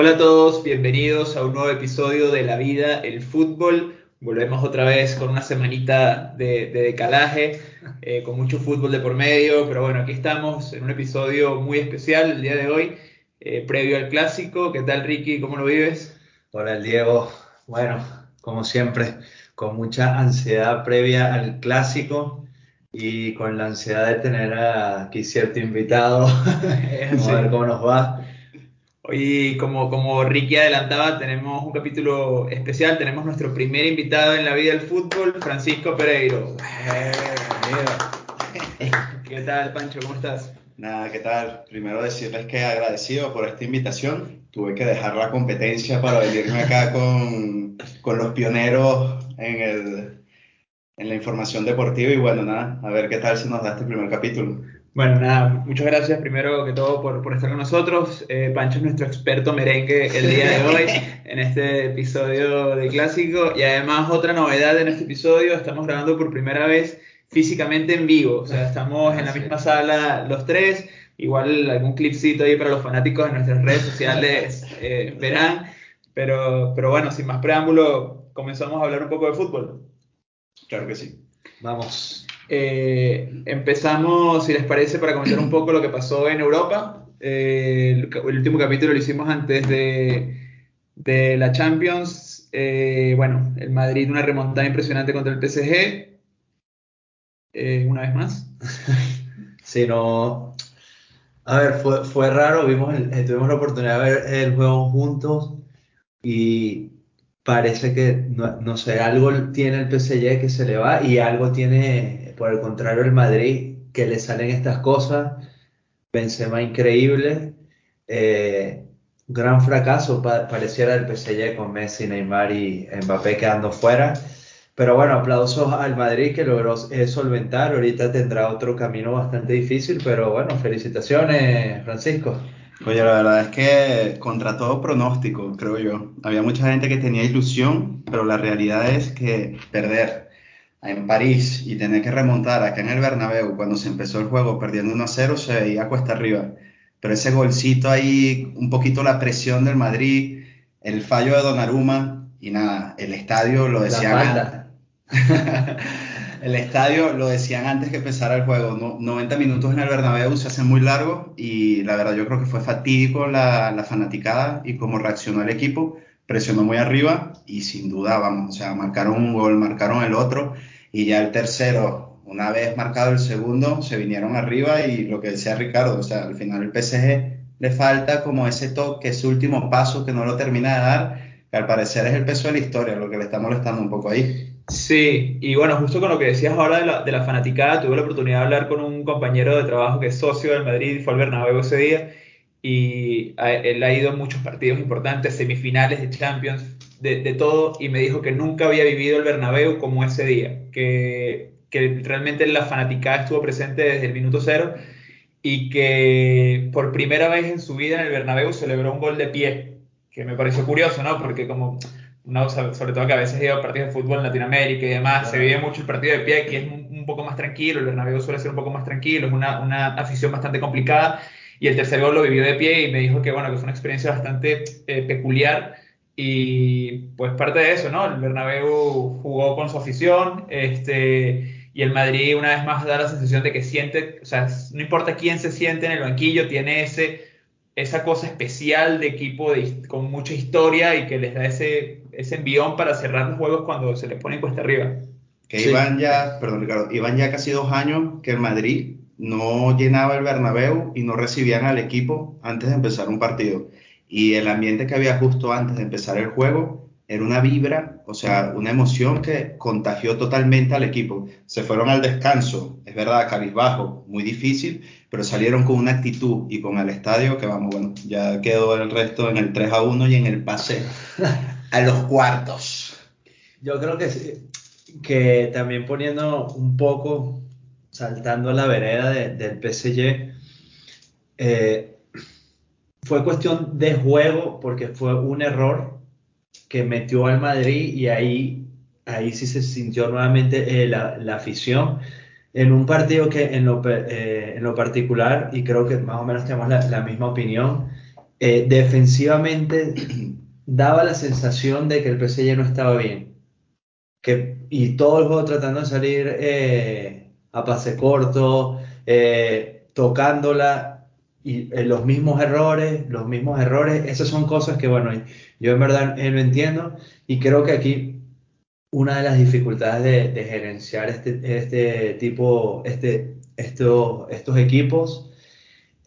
Hola a todos, bienvenidos a un nuevo episodio de La Vida, el Fútbol. Volvemos otra vez con una semanita de, de decalaje, eh, con mucho fútbol de por medio, pero bueno, aquí estamos en un episodio muy especial el día de hoy, eh, previo al clásico. ¿Qué tal Ricky? ¿Cómo lo vives? Hola Diego, bueno, como siempre, con mucha ansiedad previa al clásico y con la ansiedad de tener aquí cierto invitado. Vamos a ver cómo nos va. Hoy, como, como Ricky adelantaba, tenemos un capítulo especial. Tenemos nuestro primer invitado en la vida del fútbol, Francisco Pereiro. ¿Qué tal, Pancho? ¿Cómo estás? Nada, ¿qué tal? Primero decirles que agradecido por esta invitación. Tuve que dejar la competencia para venirme acá con, con los pioneros en, el, en la información deportiva y bueno, nada, a ver qué tal se nos da este primer capítulo. Bueno, nada, muchas gracias primero que todo por, por estar con nosotros. Eh, Pancho es nuestro experto merengue el día de hoy en este episodio de Clásico. Y además otra novedad en este episodio, estamos grabando por primera vez físicamente en vivo. O sea, estamos en la misma sala los tres. Igual algún clipcito ahí para los fanáticos en nuestras redes sociales eh, verán. Pero, pero bueno, sin más preámbulo, comenzamos a hablar un poco de fútbol. Claro que sí. Vamos. Eh, empezamos, si les parece, para comentar un poco lo que pasó en Europa. Eh, el, el, último capítulo lo hicimos antes de, de la Champions. Eh, bueno, el Madrid una remontada impresionante contra el PSG. Eh, una vez más. sí, no. A ver, fue, fue raro. Vimos el, eh, tuvimos la oportunidad de ver el juego juntos y parece que, no, no sé, algo tiene el PSG que se le va y algo tiene por el contrario, el Madrid, que le salen estas cosas, Benzema increíble, eh, gran fracaso pa pareciera el PSG con Messi, Neymar y Mbappé quedando fuera. Pero bueno, aplausos al Madrid que logró eh, solventar. Ahorita tendrá otro camino bastante difícil, pero bueno, felicitaciones, Francisco. Oye, la verdad es que contra todo pronóstico, creo yo. Había mucha gente que tenía ilusión, pero la realidad es que perder en París y tener que remontar acá en el Bernabéu cuando se empezó el juego perdiendo 1 a 0 se veía cuesta arriba. Pero ese golcito ahí, un poquito la presión del Madrid, el fallo de Donnarumma y nada, el estadio lo decían el estadio lo decían antes que empezara el juego, no, 90 minutos en el Bernabéu se hacen muy largo y la verdad yo creo que fue fatídico la, la fanaticada y cómo reaccionó el equipo presionó muy arriba y sin duda, vamos, o sea, marcaron un gol, marcaron el otro y ya el tercero, una vez marcado el segundo, se vinieron arriba y lo que decía Ricardo, o sea, al final el PSG le falta como ese toque, ese último paso que no lo termina de dar, que al parecer es el peso de la historia, lo que le está molestando un poco ahí. Sí, y bueno, justo con lo que decías ahora de la, de la fanaticada, tuve la oportunidad de hablar con un compañero de trabajo que es socio del Madrid, fue al Bernabéu ese día, y él ha ido a muchos partidos importantes, semifinales de Champions, de, de, todo, y me dijo que nunca había vivido el Bernabéu como ese día, que, que realmente la fanaticada estuvo presente desde el minuto cero y que por primera vez en su vida en el Bernabéu celebró un gol de pie, que me pareció curioso, ¿no? Porque como, no, sobre todo que a veces he ido a partidos de fútbol en Latinoamérica y demás, claro. se vive mucho el partido de pie, aquí es un, un, poco más tranquilo, el Bernabéu suele ser un poco más tranquilo, es una, una afición bastante complicada, y el tercer gol lo vivió de pie y me dijo que bueno, que fue una experiencia bastante eh, peculiar y pues parte de eso, ¿no? El Bernabéu jugó con su afición, este, y el Madrid una vez más da la sensación de que siente, o sea, no importa quién se siente en el banquillo, tiene ese, esa cosa especial de equipo de, con mucha historia y que les da ese, ese envión para cerrar los juegos cuando se les pone cuesta arriba. Que sí. iban ya, perdón Ricardo, iban ya casi dos años que el Madrid no llenaba el Bernabéu y no recibían al equipo antes de empezar un partido. Y el ambiente que había justo antes de empezar el juego era una vibra, o sea, una emoción que contagió totalmente al equipo. Se fueron al descanso, es verdad, cabizbajo, muy difícil, pero salieron con una actitud y con el estadio que vamos, bueno, ya quedó el resto en el 3 a 1 y en el pase a los cuartos. Yo creo que, que también poniendo un poco saltando a la vereda de, del PSG, eh, fue cuestión de juego porque fue un error que metió al Madrid y ahí, ahí sí se sintió nuevamente eh, la, la, afición en un partido que en lo, eh, en lo, particular, y creo que más o menos tenemos la, la misma opinión, eh, defensivamente daba la sensación de que el PSG no estaba bien. Que, y todo el juego tratando de salir eh, a pase corto, eh, tocándola, y eh, los mismos errores, los mismos errores, esas son cosas que, bueno, yo en verdad eh, no entiendo y creo que aquí una de las dificultades de, de gerenciar este, este tipo, este, estos, estos equipos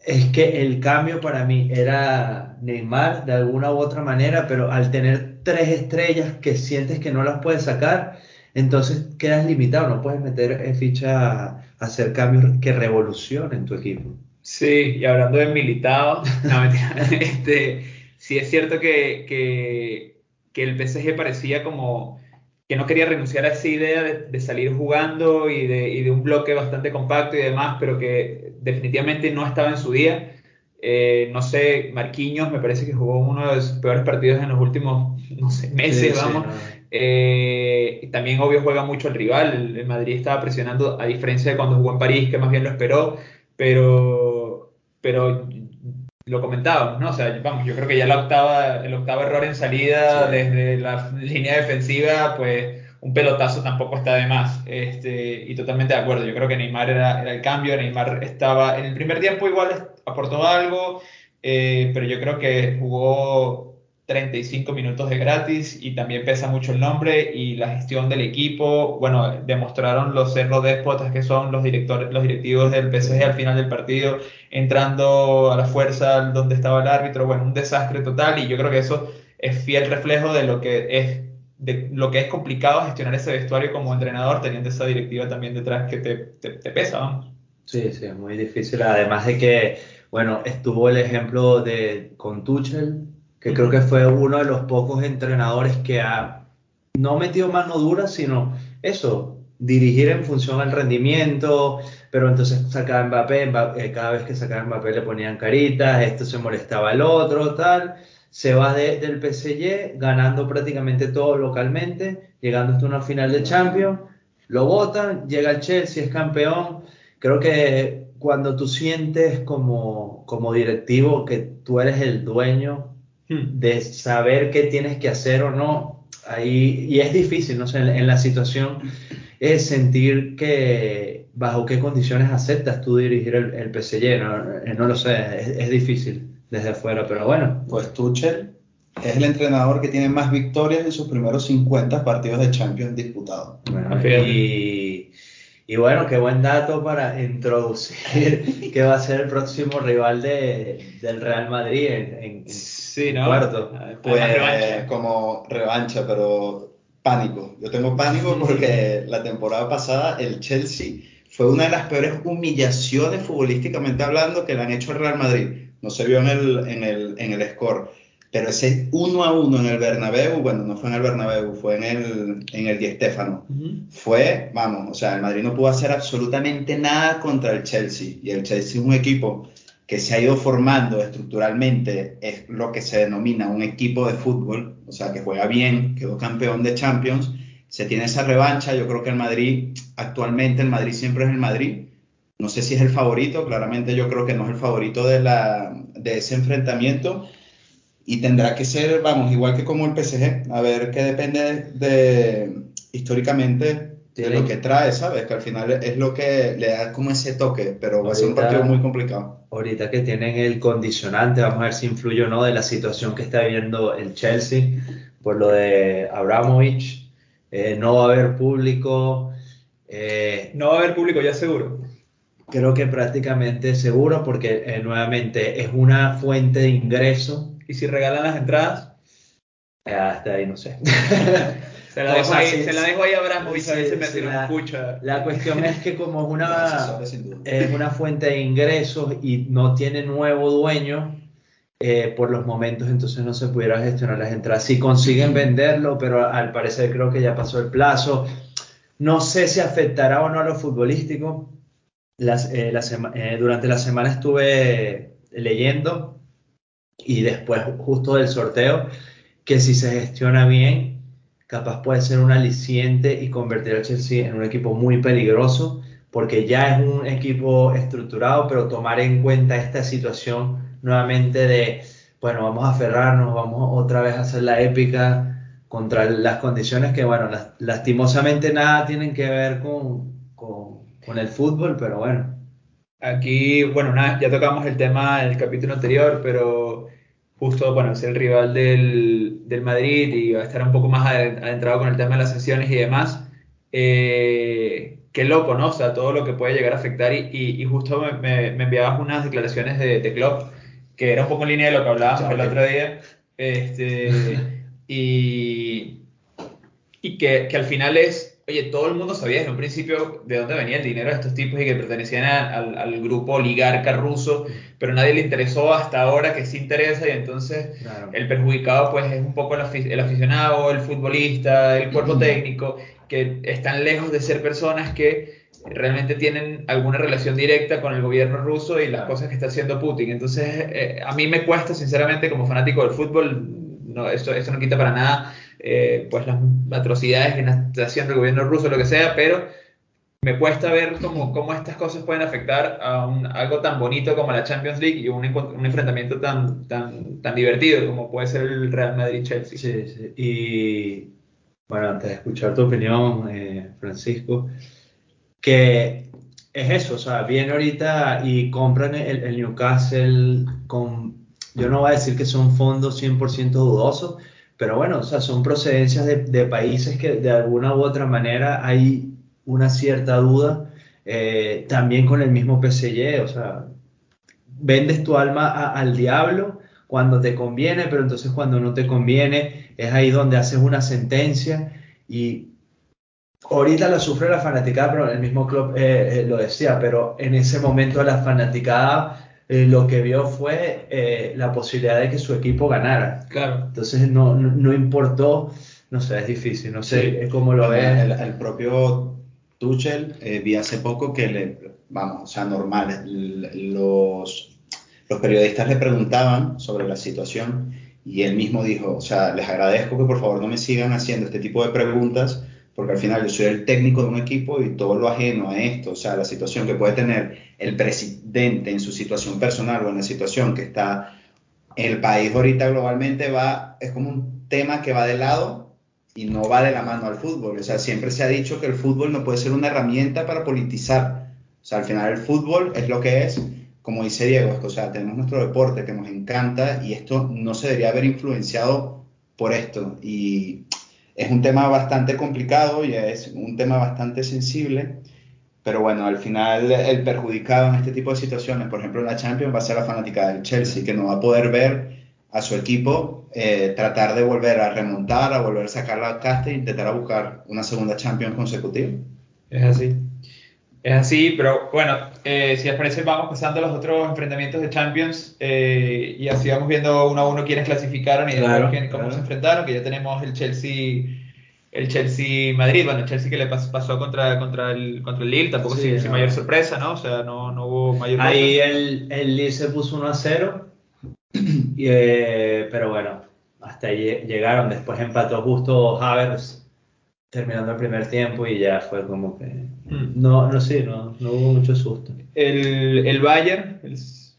es que el cambio para mí era Neymar de alguna u otra manera, pero al tener tres estrellas que sientes que no las puedes sacar, entonces quedas limitado, no puedes meter ficha a hacer cambios que revolucionen tu equipo. Sí, y hablando de militado, no, mentira, este, sí es cierto que, que, que el PSG parecía como que no quería renunciar a esa idea de, de salir jugando y de, y de, un bloque bastante compacto y demás, pero que definitivamente no estaba en su día. Eh, no sé, Marquinhos me parece que jugó uno de sus peores partidos en los últimos no sé, meses, sí, vamos. Sí, no. Eh, también, obvio, juega mucho el rival. El, el, Madrid estaba presionando, a diferencia de cuando jugó en París, que más bien lo esperó, pero, pero lo comentábamos, ¿no? O sea, vamos, yo creo que ya la octava, el octavo error en salida sí. desde la línea defensiva, pues un pelotazo tampoco está de más. Este, y totalmente de acuerdo. Yo creo que Neymar era, era, el cambio. Neymar estaba en el primer tiempo igual aportó algo, eh, pero yo creo que jugó 35 minutos de gratis y también pesa mucho el nombre y la gestión del equipo. Bueno, demostraron los cerros déspotas que son los directores, los directivos del PSG al final del partido, entrando a la fuerza donde estaba el árbitro. Bueno, un desastre total y yo creo que eso es fiel reflejo de lo que es de lo que es complicado gestionar ese vestuario como entrenador, teniendo esa directiva también detrás que te, te, te pesa, vamos. Sí, sí, es muy difícil. Además de que, bueno, estuvo el ejemplo de con Tuchel, que creo que fue uno de los pocos entrenadores que ha no metido mano dura, sino eso, dirigir en función al rendimiento, pero entonces sacaba Mbappé, Mbappé cada vez que sacaba Mbappé le ponían caritas, esto se molestaba al otro, tal se va de, del PSG ganando prácticamente todo localmente, llegando hasta una final de Champions, lo votan, llega el Chelsea, es campeón. Creo que cuando tú sientes como, como directivo que tú eres el dueño de saber qué tienes que hacer o no, ahí, y es difícil, no sé, en, en la situación es sentir que bajo qué condiciones aceptas tú dirigir el, el PSG, no, no lo sé, es, es difícil desde afuera, pero bueno. Pues Tuchel es el entrenador que tiene más victorias en sus primeros 50 partidos de Champions disputados. Bueno, y, y, bueno, qué buen dato para introducir que va a ser el próximo rival de, del Real Madrid en, en, sí, ¿no? cuarto. Pues revancha. como revancha, pero pánico. Yo tengo pánico porque la temporada pasada el Chelsea fue una de las peores humillaciones futbolísticamente hablando que le han hecho al Real Madrid no se vio en el, en el, en el score. Pero ese 1 a 1 en el Bernabéu, bueno, no fue en el Bernabéu, fue en el, en el Di Stéfano. Uh -huh. Fue, vamos, o sea, el Madrid no pudo hacer absolutamente nada contra el Chelsea. Y el Chelsea es un equipo que se ha ido formando estructuralmente, es lo que se denomina un equipo de fútbol, o sea, que juega bien, quedó campeón de Champions, se tiene esa revancha, yo creo que el Madrid, actualmente el Madrid siempre es el Madrid, no sé si es el favorito, claramente yo creo que no es el favorito de, la, de ese enfrentamiento y tendrá que ser, vamos, igual que como el PSG, a ver qué depende de, históricamente de lo que trae, ¿sabes? Que al final es lo que le da como ese toque, pero ahorita, va a ser un partido muy complicado. Ahorita que tienen el condicionante, vamos a ver si influye o no de la situación que está viviendo el Chelsea por lo de Abramovich, eh, no va a haber público. Eh, no va a haber público ya seguro creo que prácticamente seguro porque eh, nuevamente es una fuente de ingreso. ¿Y si regalan las entradas? Hasta ahí no sé. se, la dejo ahí, sí, se la dejo ahí a Abramovich, a veces me sí, la, escucha. La cuestión es que como es una, es una fuente de ingresos y no tiene nuevo dueño, eh, por los momentos entonces no se pudiera gestionar las entradas. Si consiguen venderlo, pero al parecer creo que ya pasó el plazo. No sé si afectará o no a lo futbolístico las, eh, la eh, durante la semana estuve leyendo y después justo del sorteo que si se gestiona bien, capaz puede ser un aliciente y convertir al Chelsea en un equipo muy peligroso, porque ya es un equipo estructurado, pero tomar en cuenta esta situación nuevamente de bueno, vamos a aferrarnos, vamos otra vez a hacer la épica contra las condiciones que, bueno, lastimosamente nada tienen que ver con, con, el fútbol, pero bueno. Aquí, bueno, nada, ya tocamos el tema del capítulo anterior, pero justo, bueno, es el rival del, del, Madrid y va a estar un poco más adentrado con el tema de las sesiones y demás. Eh, qué loco, ¿no? O sea, todo lo que puede llegar a afectar y, y, justo me, me, enviabas unas declaraciones de, de Klopp que era un poco en línea de lo que hablábamos el otro día, este, y, y que, que, al final es, oye, todo el mundo sabía desde un principio de dónde venía el dinero de estos tipos y que pertenecían al, al, grupo oligarca ruso, pero nadie le interesó hasta ahora que sí interesa y entonces el perjudicado pues es un poco el, el aficionado, el futbolista, el cuerpo técnico, que están lejos de ser personas que realmente tienen alguna relación directa con el gobierno ruso y las cosas que está haciendo Putin. Entonces, eh, a mí me cuesta, sinceramente, como fanático del fútbol, no, esto, esto no quita para nada eh, pues las atrocidades que está haciendo el gobierno ruso, lo que sea, pero me cuesta ver cómo, cómo estas cosas pueden afectar a un, algo tan bonito como la Champions League y un, un, enfrentamiento tan, tan, tan divertido como puede ser el Real Madrid-Chelsea. Sí, sí. Y bueno, antes de escuchar tu opinión, eh, Francisco, que es eso, o sea, viene ahorita y compran el, Newcastle con, yo no voy a decir que son fondos 100% dudosos, pero bueno, o sea, son procedencias de, países que de alguna u otra manera hay una cierta duda, eh, también con el mismo PSG, o sea, vendes tu alma al diablo cuando te conviene, pero entonces cuando no te conviene es ahí donde haces una sentencia y ahorita lo sufre la fanaticada, pero el mismo club eh, eh, lo decía, pero en ese momento la fanaticada eh, lo que vio fue la posibilidad de que su equipo ganara. Claro. Entonces no, no, importó, no sé, es difícil, no sé cómo lo ve. El, propio Tuchel vi hace poco que le, vamos, o sea, normal, los, los periodistas le preguntaban sobre la situación y él mismo dijo, o sea, les agradezco que por favor no me sigan haciendo este tipo de preguntas porque al final yo soy el técnico de un equipo y todo lo ajeno a esto, o sea, la situación que puede tener el presidente en su situación personal o en la situación que está el país ahorita globalmente va, es como un tema que va de lado y no va de la mano al fútbol. O sea, siempre se ha dicho que el fútbol no puede ser una herramienta para politizar. O sea, al final el fútbol es lo que es, como dice Diego, o sea, tenemos nuestro deporte que nos encanta y esto no se debería haber influenciado por esto. Y es un tema bastante complicado y es un tema bastante sensible, pero bueno, al final el perjudicado en este tipo de situaciones, por ejemplo en la Champions, va a ser la fanática del Chelsea, que no va a poder ver a su equipo eh, tratar de volver a remontar, a volver a sacar la casta e intentar buscar una segunda Champions consecutiva. Es así. Es así, pero bueno, eh, si les parece, vamos pasando a los otros enfrentamientos de Champions eh, y así vamos viendo uno a uno quiénes clasificaron y cómo se enfrentaron, que ya tenemos el Chelsea el Chelsea Madrid, bueno, el Chelsea que le pasó contra, contra, el, contra el Lille, tampoco sin, mayor sorpresa, ¿no? O sea, no, no hubo mayor Ahí el, el, Lille se puso 1 a 0, eh, pero bueno, hasta ahí llegaron, después empató justo Havertz terminando el primer tiempo y ya fue como que mm. no no sé no, no hubo mucho susto. El, el Bayern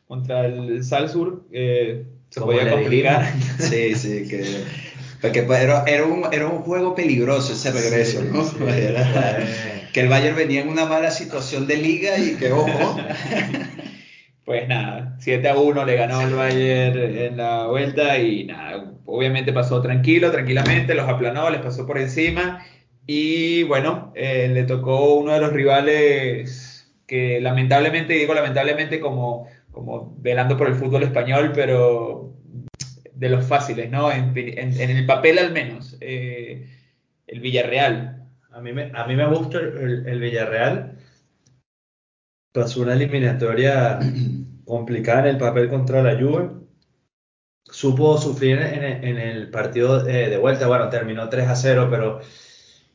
contra el Salzburg eh, se podía complicar. sí sí que porque era, era, un, era un juego peligroso ese regreso ¿no? que el Bayern venía en una mala situación de liga y que ojo. Pues nada 7 a 1 le ganó el Bayern en la vuelta y nada obviamente pasó tranquilo tranquilamente los aplanó les pasó por encima y bueno, eh, le tocó uno de los rivales que lamentablemente, digo lamentablemente como, como velando por el fútbol español, pero de los fáciles, ¿no? En, el papel al menos, eh, el Villarreal. A mí me, a mí me el, Villarreal. Pasó una eliminatoria complicada en el papel contra la Juve. Supo sufrir en, el partido de, de vuelta. Bueno, terminó 3 a 0, pero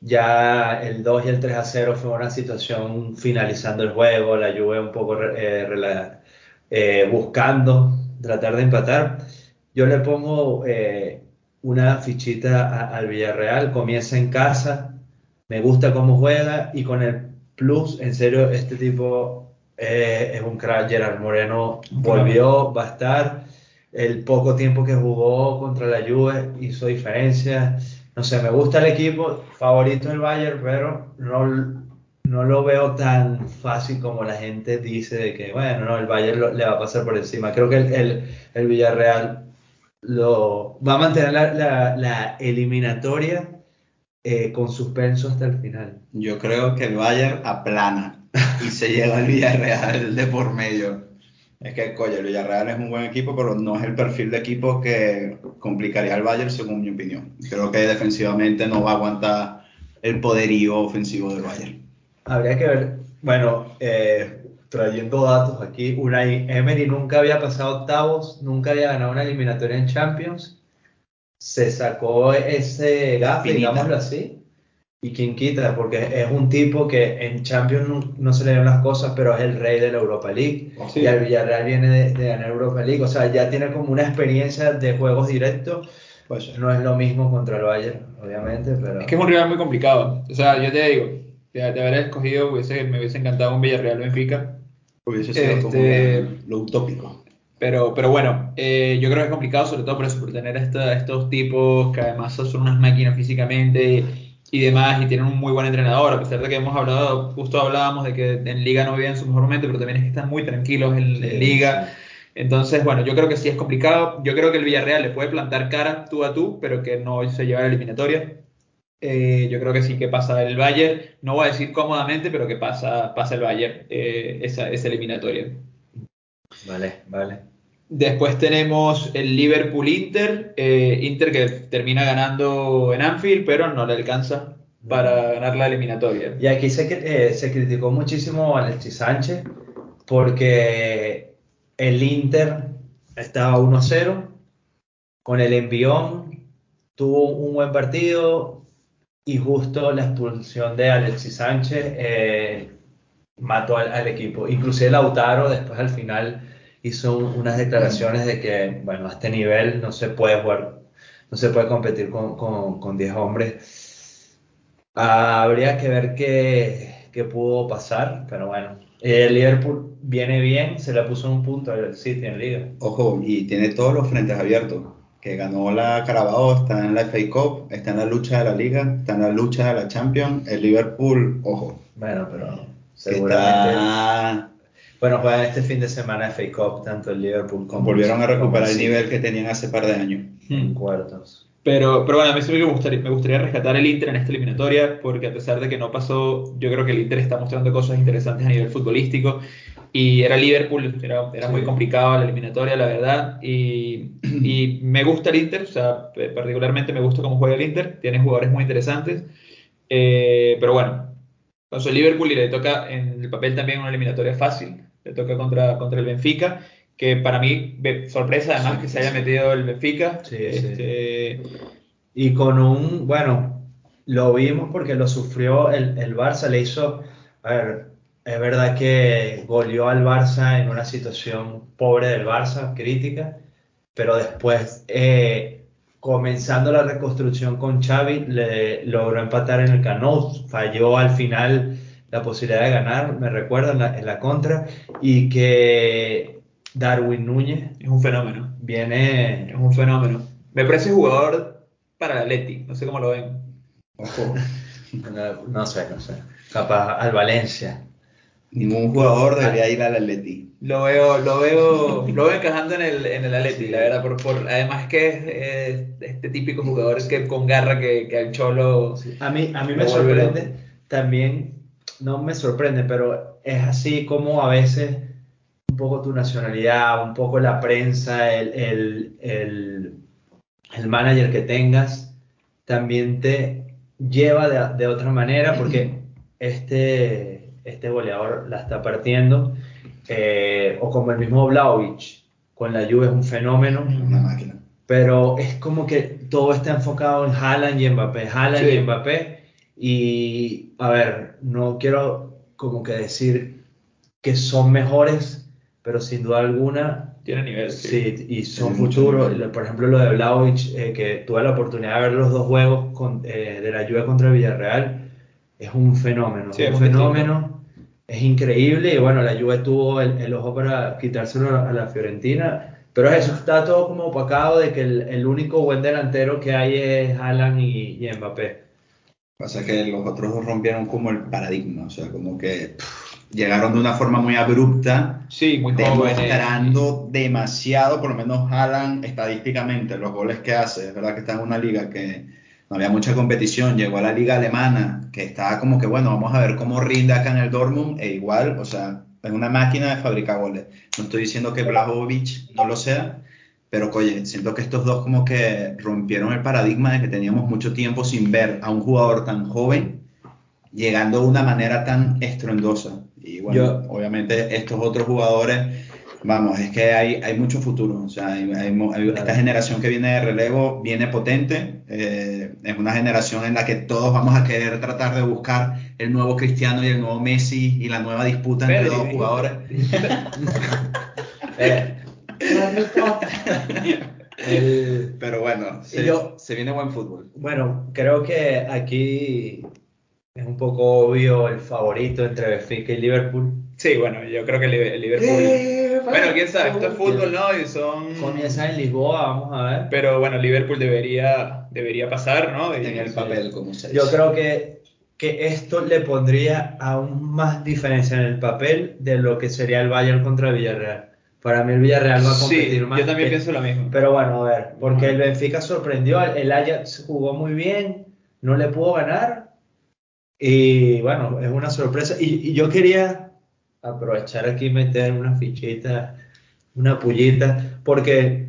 ya el 2 y el 3 a 0 fue una situación finalizando el juego, la Juve un poco eh, eh, buscando tratar de empatar. Yo le pongo eh, una fichita al Villarreal, comienza en casa, me gusta cómo juega y con el plus, en serio, este tipo es un crack, Gerard Moreno volvió, va a estar. el poco tiempo que jugó contra la Juve hizo diferencia. No sé, me gusta el equipo, favorito el Bayern, pero no, no lo veo tan fácil como la gente dice de que, bueno, no, el Bayern le va a pasar por encima. Creo que el, el, el Villarreal lo, va a mantener la, la- eliminatoria eh, con suspenso hasta el final. Yo creo que el Bayern aplana y se lleva el Villarreal de por medio. Es que, coño, el Villarreal es un buen equipo, pero no es el perfil de equipo que complicaría al Bayern, según mi opinión. Creo que defensivamente no va a aguantar el poderío ofensivo del Bayern. Habría que ver, bueno, eh, trayendo datos aquí, Unai Emery nunca había pasado octavos, nunca había ganado una eliminatoria en Champions, se sacó ese Finita. digámoslo así, y quien quita, porque es un tipo que en Champions no, no se le ven las cosas, pero es el rey de la Europa League, Sí. y al Villarreal viene de, de ganar Europa League, o sea, ya tiene como una experiencia de juegos directos, Pues, no es lo mismo contra el Bayern, obviamente, pero... Es que es un rival muy complicado. O sea, yo te digo, de, de haber escogido, hubiese- me hubiese encantado un Villarreal Benfica. hubiese sido como Este- la- lo utópico. Pero, pero bueno, eh, yo creo que es complicado, sobre todo por eso, por tener esta- estos tipos que además son unas máquinas físicamente y demás, y tienen un muy buen entrenador, a pesar de que hemos hablado, justo hablábamos de que en Liga no viven su mejor momento, pero también es que están muy tranquilos en, Liga. Entonces, bueno, yo creo que sí es complicado. Yo creo que el Villarreal le puede plantar cara tú a tú, pero que no se lleva a la eliminatoria. Eh, yo creo que sí que pasa el Bayern. No voy a decir cómodamente, pero que pasa, pasa el Bayern eh, esa, esa eliminatoria. Vale, vale. Después tenemos el Liverpool-Inter. eh, Inter que termina ganando en Anfield, pero no le alcanza para ganar la eliminatoria. Y aquí se, eh, se criticó muchísimo a Alexis Sánchez porque el Inter estaba 1-0 con el envión, tuvo un buen partido y justo la expulsión de Alexis Sánchez eh, mató al, al equipo. Inclusive Lautaro después al final hizo un- unas declaraciones de que, bueno, a este nivel no se puede jugar, no se puede competir con, con, con 10 hombres. Ah, habría que ver qué, qué pudo pasar, pero bueno. El Liverpool viene bien, se le puso un punto al City en Liga. Ojo, y tiene todos los frentes abiertos. Que ganó la Carabao, está en la FA Cup, está en la lucha de la Liga, está en la lucha de la Champions. El Liverpool, ojo, Bueno, pero seguramente. está- Bueno, juegan este fin de semana FA Cup, tanto el Liverpool como volvieron a recuperar el nivel que tenían hace par de años. en cuartos. Pero, pero bueno, a mí sí me gustaría, me gustaría rescatar el Inter en esta eliminatoria, porque a pesar de que no pasó, yo creo que el Inter está mostrando cosas interesantes a nivel futbolístico. Y era Liverpool, era, era muy Sí. complicado la eliminatoria, la verdad. Y, y me gusta el Inter, o sea, particularmente me gusta cómo juega el Inter, tiene jugadores muy interesantes. Eh, pero bueno, entonces el Liverpool y le toca en el papel también una eliminatoria fácil, le toca contra, contra el Benfica, que para mí, sorpresa además Sí, que se sí, haya sí. metido el Benfica. Sí, sí. Este, Y con un, bueno, lo vimos porque lo sufrió el, el Barça, le hizo, a ver, es verdad que goleó al Barça en una situación pobre del Barça, crítica, pero después, eh, comenzando la reconstrucción con Xavi, le logró empatar en el Cano, falló al final la posibilidad de ganar, me recuerdo, en la, en la contra, y que Darwin Núñez Es un fenómeno. viene Es un fenómeno. Me parece jugador para el Atleti. No sé cómo lo ven. Ojo, No, no sé, no sé. Capaz al Valencia. ningún jugador debería ir al Atleti. Lo veo, lo veo, lo veo encajando en el, en el Atleti, la verdad. Por, por, además que es este típico jugador que con garra que, que al Cholo. A mí, a mí me sorprende también, no me sorprende, pero es así como a veces un poco tu nacionalidad, un poco la prensa, el, el, el, el manager que tengas, también te lleva de, de otra manera porque este, este goleador la está partiendo. eh, o como el mismo Vlaovic, con la Juve es un fenómeno. Una máquina. pero es como que todo está enfocado en Haaland y Mbappé, Haaland Sí. y Mbappé, y a ver, no quiero como que decir que son mejores, pero sin duda alguna, Tiene nivel. sí, y son futuros, por ejemplo lo de Vlahovic, eh, que tuve la oportunidad de ver los dos juegos con- eh, de la Juve contra el Villarreal, es un fenómeno, Sí, es es un fenómeno, es increíble, y bueno, la Juve tuvo el, el ojo para quitárselo a la Fiorentina, Pero eso está todo como opacado de que el, el único buen delantero que hay es Haaland y, y Mbappé. Pasa que los otros dos rompieron como el paradigma, o sea, como que pff, llegaron de una forma muy abrupta, Sí, muy demostrando demasiado, por lo menos Haaland estadísticamente, los goles que hace, es verdad que está en una liga que no había mucha competición, llegó a la liga alemana, que estaba como que, bueno, vamos a ver cómo rinde acá en el Dortmund, e igual, o sea, es una máquina de fabricar goles. No estoy diciendo que Blajovic no lo sea, pero oye, siento que estos dos como que rompieron el paradigma de que teníamos mucho tiempo sin ver a un jugador tan joven llegando de una manera tan estruendosa. Y bueno, Yo- obviamente estos otros jugadores, vamos, es que hay, hay mucho futuro. O sea, hay- hay hay- esta Claro. generación que viene de relevo viene potente. eh, es una generación en la que todos vamos a querer tratar de buscar el nuevo Cristiano y el nuevo Messi y la nueva disputa entre dos jugadores. Eh, el- Pero bueno, se, yo- se viene buen fútbol. bueno, creo que aquí es un poco obvio el favorito entre Benfica y Liverpool. Sí, bueno, yo creo que el Liverpool. Eh, Bueno, quién sabe, esto es fútbol. ¿no? Y son. Comienza en Lisboa, vamos a ver. Pero bueno, Liverpool debería, debería pasar, ¿no? Y- En el papel, como se Yo dice. creo que, que esto le pondría aún más diferencia en el papel de lo que sería el Bayern contra Villarreal. Para mí el Villarreal va a competir Sí, más. yo también que- pienso lo mismo. Pero bueno, a ver, porque el Benfica sorprendió, el Ajax jugó muy bien, no le pudo ganar. Y bueno, es una sorpresa. Y, y yo quería aprovechar aquí meter una fichita, una pullita, porque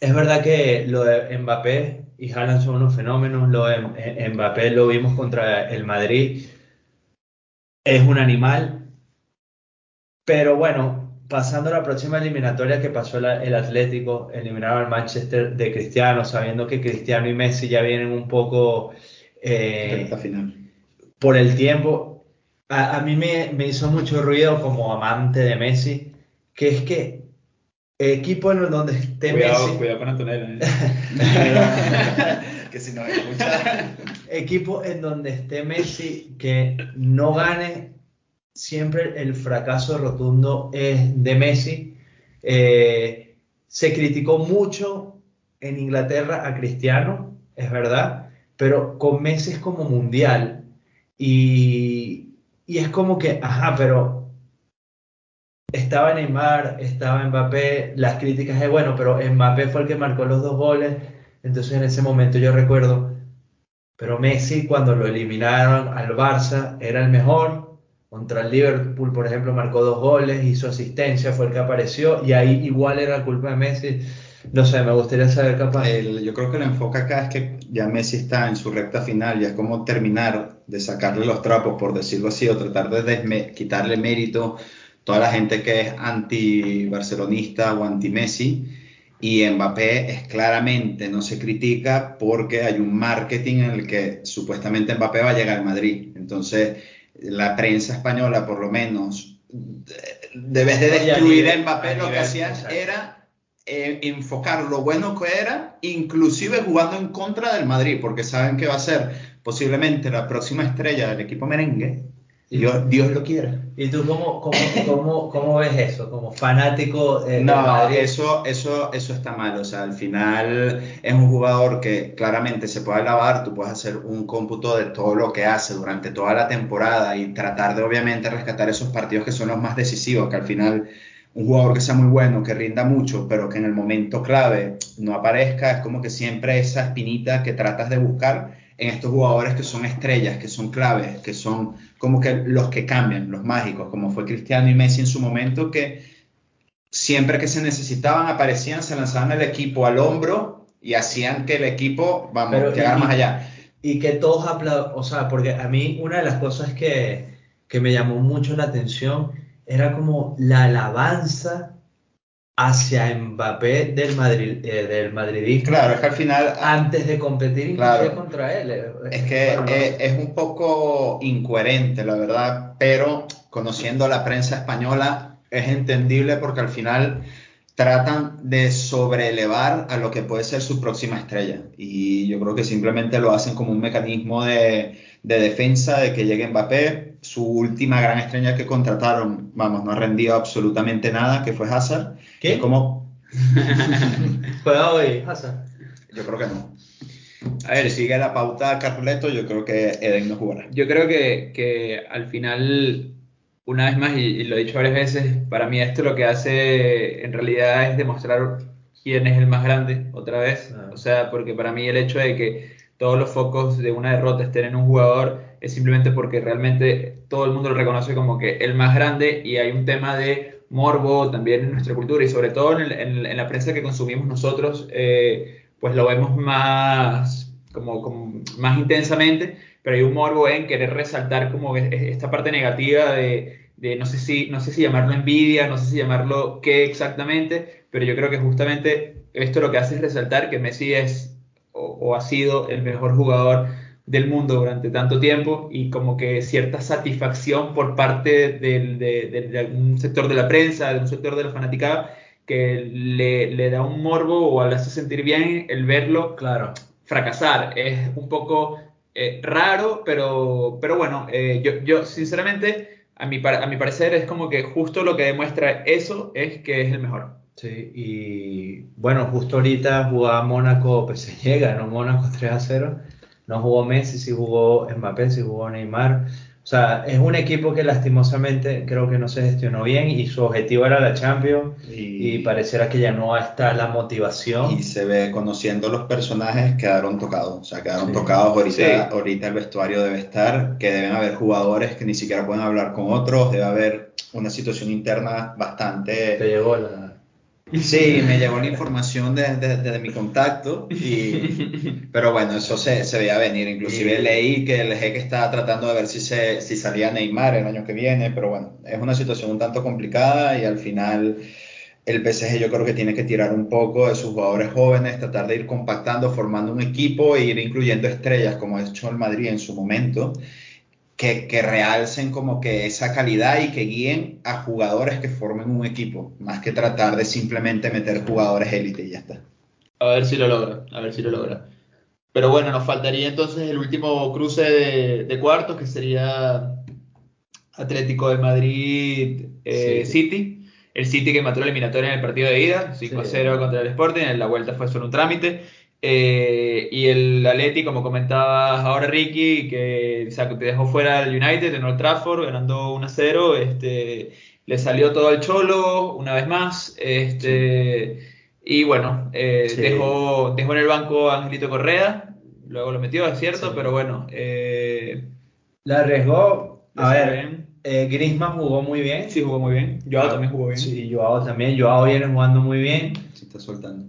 es verdad que lo de Mbappé y Haaland son unos fenómenos. Lo de eh, Mbappé lo vimos contra el Madrid. Es un animal. Pero bueno, pasando a la próxima eliminatoria que pasó la- el Atlético, eliminaron al Manchester de Cristiano, sabiendo que Cristiano y Messi ya vienen un poco eh, final. por el tiempo. A, a mí me, me hizo mucho ruido como amante de Messi, que es que equipo en donde esté Cuidado, Messi, cuidado con Antonella. ¿eh? que si nos escucha. equipo en donde esté Messi que no gane, siempre el fracaso rotundo es de Messi. Eh, se criticó mucho en Inglaterra a Cristiano, es verdad, pero con Messi es como mundial. Y, y es como que, ajá, pero estaba Neymar, estaba Mbappé, las críticas es bueno, pero Mbappé fue el que marcó los dos goles, entonces en ese momento yo recuerdo, pero Messi cuando lo eliminaron al Barça era el mejor, contra el Liverpool por ejemplo marcó dos goles, hizo asistencia, fue el que apareció y ahí igual era culpa de Messi, no sé, me gustaría saber capaz. El- yo creo que el enfoque acá es que ya Messi está en su recta final, ya es como terminar de sacarle los trapos, por decirlo así, o tratar de quitarle mérito a toda la gente que es anti-barcelonista o anti-Messi. Y Mbappé es claramente, no se critica porque hay un marketing en el que supuestamente Mbappé va a llegar al Madrid. Entonces, la prensa española, por lo menos, de- debes de destruir a Mbappé, lo que exacto. era eh, enfocar lo bueno que era, inclusive jugando en contra del Madrid, porque saben que va a ser posiblemente la próxima estrella del equipo merengue. Dios, Dios lo quiera. ¿Y tú cómo, cómo, cómo, cómo ves eso? Como fanático eh, No, Madrid. eso, eso, eso está mal. O sea, al final es un jugador que claramente se puede alabar. Tú puedes hacer un cómputo de todo lo que hace durante toda la temporada y tratar de obviamente rescatar esos partidos que son los más decisivos. Que al final un jugador que sea muy bueno, que rinda mucho, pero que en el momento clave no aparezca, es como que siempre esa espinita que tratas de buscar en estos jugadores que son estrellas, que son claves, que son como que los que cambian, los mágicos, como fue Cristiano y Messi en su momento, que siempre que se necesitaban aparecían, se lanzaban el equipo al hombro y hacían que el equipo, vamos, Pero, llegara y- más allá. Y que todos aplauden, o sea, porque a mí una de las cosas que, que me llamó mucho la atención era como la alabanza hacia Mbappé del, Madrid, eh, del madridismo Claro, es que al final antes de competir Claro. contra él. eh, Es que bueno, eh, es un poco incoherente, la verdad, pero conociendo la prensa española es entendible porque al final tratan de sobreelevar a lo que puede ser su próxima estrella. Y yo creo que simplemente lo hacen como un mecanismo de, de defensa de que llegue Mbappé. Su última gran estrella que contrataron, vamos, no ha rendido absolutamente nada, que fue Hazard. ¿Qué? Es como ¿Juega hoy, Hazard? Yo creo que no. A ver, Si sigue la pauta Carleto, yo creo que Eden no jugará. Yo creo que, que al final, una vez más, y, y lo he dicho varias veces, para mí esto lo que hace en realidad es demostrar quién es el más grande otra vez. Ah. O sea, porque para mí el hecho de que todos los focos de una derrota estén en un jugador es simplemente porque realmente todo el mundo lo reconoce como que el más grande y hay un tema de morbo también en nuestra cultura y sobre todo en, la prensa que consumimos nosotros, eh, pues lo vemos más, como, más intensamente, pero hay un morbo en querer resaltar como es- es- esta parte negativa de, de no sé si, no sé si llamarlo envidia, no sé si llamarlo qué exactamente, pero yo creo que justamente esto lo que hace es resaltar que Messi es o, o ha sido el mejor jugador del mundo durante tanto tiempo y como que cierta satisfacción por parte de, de- de un sector de la prensa, de un sector de la fanaticada, que le, le da un morbo o le hace sentir bien el verlo Claro. fracasar. Es un poco eh, raro, pero, pero bueno, eh, yo, yo sinceramente, a mi, a mi parecer, es como que justo lo que demuestra eso es que es el mejor. Sí, y bueno, justo ahorita jugaba Mónaco PSG, ganó Mónaco 3 a 0. No jugó Messi, sí jugó Mbappé, sí jugó Neymar. O sea, es un equipo que lastimosamente creo que no se gestionó bien y su objetivo era la Champions y, pareciera que ya no está la motivación. Y se ve, conociendo los personajes, quedaron tocados. O sea, quedaron Sí. tocados. Ahorita, Sí. ahorita el vestuario debe estar, que deben haber jugadores que ni siquiera pueden hablar con otros, debe haber una situación interna Te bastante... llegó la... Sí, me llegó la información desde, desde mi contacto, y, pero bueno, eso se, se veía venir. Inclusive leí que el jeque estaba tratando de ver si, se, si salía Neymar el año que viene, pero bueno, es una situación un tanto complicada y al final el PSG yo creo que tiene que tirar un poco de sus jugadores jóvenes, tratar de ir compactando, formando un equipo e ir incluyendo estrellas como ha hecho el Madrid en su momento, que, que realcen como que esa calidad y que guíen a jugadores que formen un equipo, más que tratar de simplemente meter jugadores élite y ya está. A ver si lo logra, a ver si lo logra. Pero bueno, nos faltaría entonces el último cruce de, de cuartos, que sería Atlético de Madrid eh, Sí. City. El City que mató la eliminatoria en el partido de ida, 5 a Sí. 0 contra el Sporting, en la vuelta fue solo un trámite. Eh, y el Atleti, como comentabas ahora Ricky, que o sea, que te dejó fuera el United en Old Trafford, ganando 1 a 0, este, le salió todo al Cholo una vez más. Este, Y bueno, eh, Sí. dejó, dejó en el banco a Angelito Correa, luego lo metió, es cierto, Sí. pero bueno. eh, La arriesgó. A ver, eh, Griezmann jugó muy bien. sí, jugó muy bien. Joao también jugó bien. Sí, Joao también. Joao viene jugando muy bien. Se está soltando.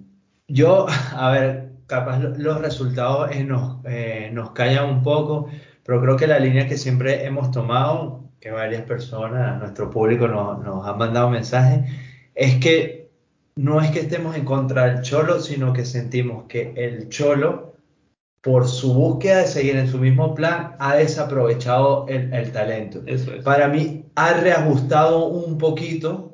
Yo, a ver, capaz lo- los resultados eh, nos, eh, nos callan un poco, pero creo que la línea que siempre hemos tomado, que varias personas, nuestro público nos, nos han mandado mensajes, es que no es que estemos en contra del Cholo, sino que sentimos que el Cholo, por su búsqueda de seguir en su mismo plan, ha desaprovechado el, el talento. Eso es. Para mí ha reajustado un poquito,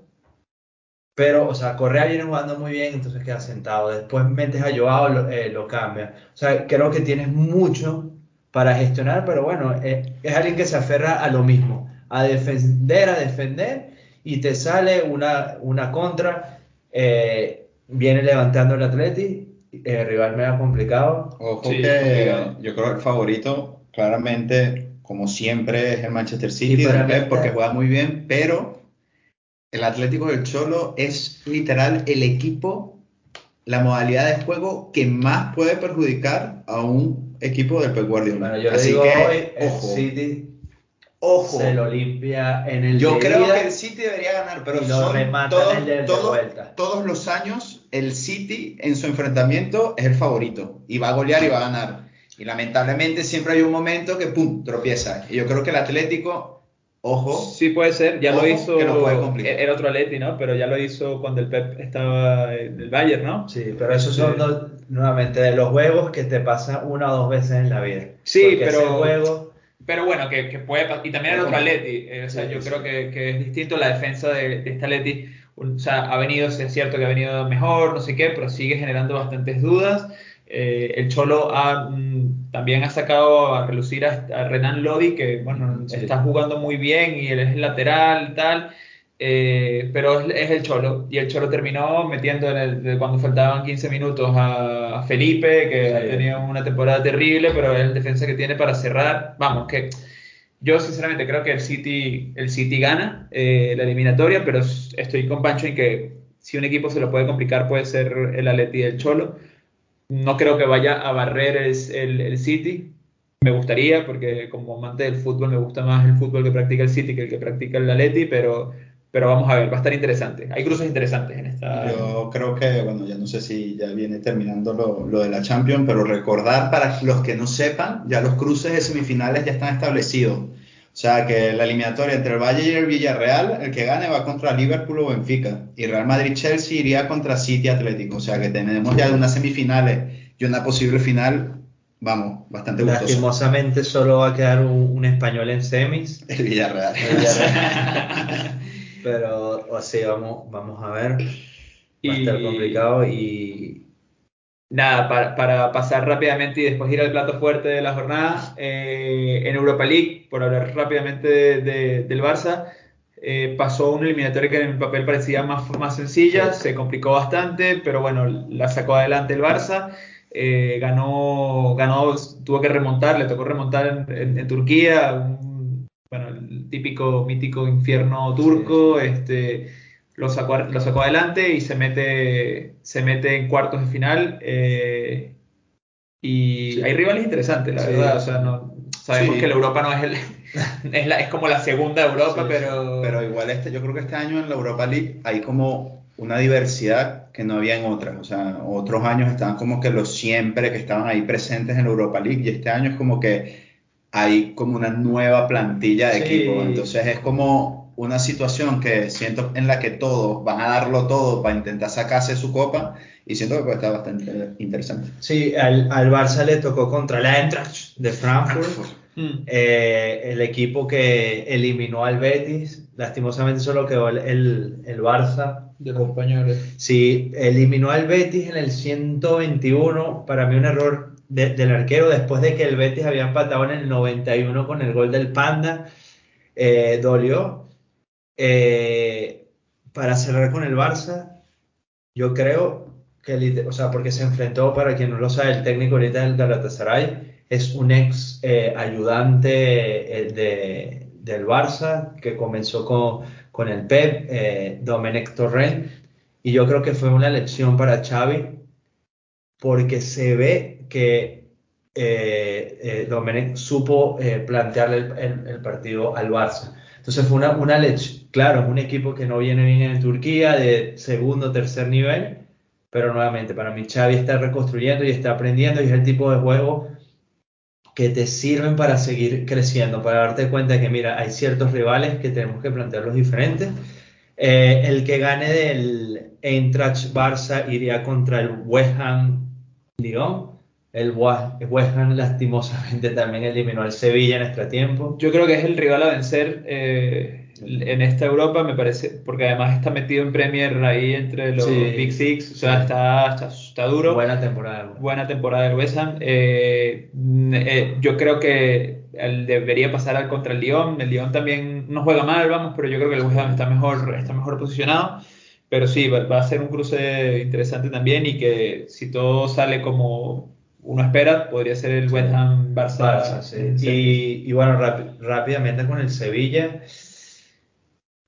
pero, o sea, Correa viene jugando muy bien, entonces queda sentado. Después metes a Joao, lo, eh, lo cambia. O sea, creo que tienes mucho para gestionar, pero bueno, eh, es alguien que se aferra a lo mismo, a defender, a defender, y te sale una, una contra, eh, viene levantando el Atleti, eh, rival mega complicado. Ojo Sí, que complicado. yo creo que el favorito, claramente, como siempre, es el Manchester City, está- porque juega muy bien, pero el Atlético del Cholo es literal el equipo, la modalidad de juego que más puede perjudicar a un equipo del Pep Guardiola. Bueno, yo Así digo que, hoy, el ojo, City ojo. se lo limpia en el Yo de creo ida. que el City debería ganar, pero son todos, el de- todos los años el City en su enfrentamiento es el favorito y va a golear y va a ganar. Y lamentablemente siempre hay un momento que pum, tropieza. Y yo creo que el Atlético, ojo, Sí, puede ser, ya Ojo, lo hizo que lo puede complicar. el otro Atleti, ¿no? Pero ya lo hizo cuando el Pep estaba en el Bayern, ¿no? Sí, pero esos son Sí. nuevamente de los juegos que te pasan una o dos veces en la vida. Sí, Porque pero- juego, Pero bueno, que, que puede Y también el otro Atleti. eh, o sea, Sí, yo sí. creo que, que es distinto la defensa de, de este Atleti. O sea, ha venido, es cierto que ha venido mejor, no sé qué, pero sigue generando bastantes dudas. Eh, el Cholo ha, mm, también ha sacado a relucir a, a Renan Lodi, que bueno, Sí. está jugando muy bien y él es lateral y tal. eh, pero es, es el Cholo. Y el Cholo terminó metiendo en el, de cuando faltaban 15 minutos a, a Felipe, que Sí. ha tenido una temporada terrible, pero es el defensa que tiene para cerrar. Vamos, que yo sinceramente creo que el City, el City gana eh, la eliminatoria, pero estoy con Pancho en que si un equipo se lo puede complicar puede ser el Atleti y el Cholo. No creo que vaya a barrer el, el- City. Me gustaría, porque como amante del fútbol me gusta más el fútbol que practica el City que el que practica el Atleti, pero, pero vamos a ver, va a estar interesante. Hay cruces interesantes en esta. Yo creo que, bueno, ya no sé si ya viene terminando lo, lo de la Champions, pero recordar para los que no sepan, ya los cruces de semifinales ya están establecidos. O sea que la eliminatoria entre el Valle y el Villarreal, el que gane va contra Liverpool o Benfica. Y Real Madrid-Chelsea iría contra City Atlético. O sea que tenemos ya unas semifinales y una posible final, vamos, bastante gustosa. Lastimosamente solo va a quedar un, un español en semis. El Villarreal. El Villarreal. Pero, o sea, vamos, vamos a ver. Va a estar complicado y Nada, para, para pasar rápidamente y después ir al plato fuerte de la jornada, eh, en Europa League, por hablar rápidamente de- de- del Barça, eh, pasó una eliminatoria que en el papel parecía más, más sencilla, se complicó bastante, pero bueno, la sacó adelante el Barça, eh, ganó, ganó, tuvo que remontar, le tocó remontar en, en- en Turquía, un- bueno, el típico mítico infierno turco, este lo sacó, lo sacó adelante y se mete, se mete en cuartos de final. eh, y Sí. hay rivales interesantes, la Sí. verdad. O sea, no, sabemos Sí. que la Europa no es el, es, la- es como la segunda Europa, pero, Pero igual este, yo creo que este año en la Europa League hay como una diversidad que no había en otras. O sea, otros años estaban como que los siempre que estaban ahí presentes en la Europa League y este año es como que hay como una nueva plantilla de Sí. equipos. Entonces es como una situación que siento en la que todos van a darlo todo para intentar sacarse su copa y siento que puede estar bastante interesante. sí, al, al Barça le tocó contra el Eintracht de Frankfurt. Mm. Eh, el equipo que eliminó al Betis, lastimosamente solo quedó el, el, el Barça. de los españoles. Sí, eliminó al Betis en el 121, para mí un error de- del arquero, después de que el Betis había empatado en el 91 con el gol del Panda, eh, dolió. Eh, para cerrar con el Barça, yo creo que, o sea, porque se enfrentó, para quien no lo sabe, el técnico ahorita del Galatasaray es un ex eh, ayudante eh, de- del Barça que comenzó con, con el Pep, Domenech Torrent, y yo creo que fue una lección para Xavi porque se ve que Domenech supo plantearle el- el partido al Barça. Entonces fue una, una lección, claro, es un equipo que no viene bien en Turquía, de segundo, tercer nivel, pero nuevamente para mí Xavi está reconstruyendo y está aprendiendo y es el tipo de juego que te sirven para seguir creciendo, para darte cuenta de que, mira, hay ciertos rivales que tenemos que plantearlos diferentes. Eh, el que gane del Eintracht Barça iría contra el West Ham Lyon. El West Ham lastimosamente también eliminó al Sevilla en extratiempo. Yo creo que es el rival a vencer eh, en esta Europa, me parece, porque además está metido en Premier ahí entre los Sí. Big Six, o sea, está, está, está duro. Buena temporada. buena temporada del West Ham. Eh, eh, yo creo que debería pasar al contra el Lyon. El Lyon también no juega mal, vamos, pero yo creo que el West Ham está mejor, está mejor posicionado. Pero sí, va, va a ser un cruce interesante también y que si todo sale como uno espera, podría ser el West Ham Barça. Barça, sí. Y, y bueno, rápi- rápidamente con el Sevilla,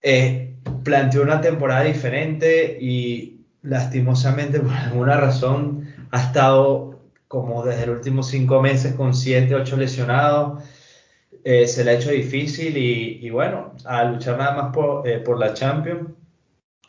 eh, planteó una temporada diferente y lastimosamente por alguna razón ha estado como desde los últimos cinco meses con siete, ocho lesionados. Eh, se le ha hecho difícil y, y bueno, a luchar nada más por, eh, por la Champions.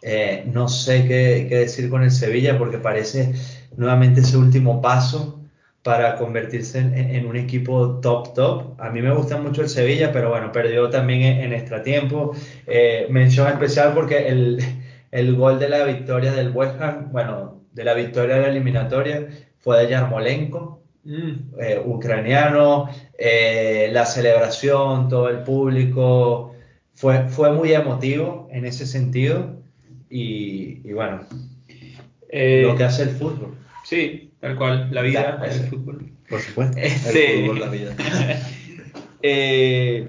Eh, no sé qué, qué decir con el Sevilla porque parece nuevamente ese último paso para convertirse en, en un equipo top top. A mí me gusta mucho el Sevilla, pero bueno, perdió también en, en extratiempo. Eh, mención especial porque el, el gol de la victoria del West Ham, bueno, de la victoria de la eliminatoria, fue de Yarmolenko, Mm, eh, ucraniano, eh, la celebración, todo el público, fue, fue muy emotivo en ese sentido y, y bueno, eh, lo que hace el fútbol, Sí, tal cual, la vida, Da- el fútbol. por supuesto. Este, El fútbol, la vida. eh,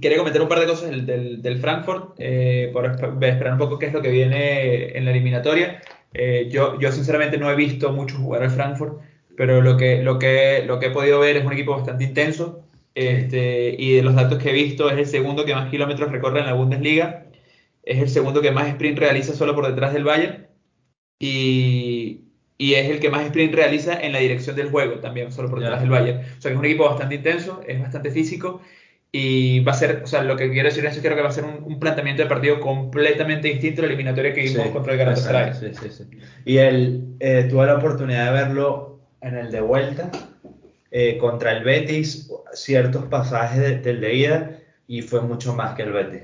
quería comentar un par de cosas del, del, del Frankfurt, eh, por esperar un poco qué es lo que viene en la eliminatoria. Eh, yo, yo sinceramente no he visto mucho jugar al Frankfurt, pero lo que, lo, que, lo que he podido ver es un equipo bastante intenso. Este, y de los datos que he visto es el segundo que más kilómetros recorre en la Bundesliga, es el segundo que más sprint realiza solo por detrás del Bayern y, y es el que más sprint realiza en la dirección del juego también, solo por detrás Ya. del Bayern. O sea que es un equipo bastante intenso, es bastante físico y va a ser, o sea, lo que quiero decir es que creo que va a ser un, un planteamiento de partido completamente distinto a la eliminatoria que vimos Sí, contra el Galatasaray. sí, sí, sí. Y él eh, tuve la oportunidad de verlo en el de vuelta eh, contra el Betis, ciertos pasajes de- del de ida, y fue mucho más que el Betis.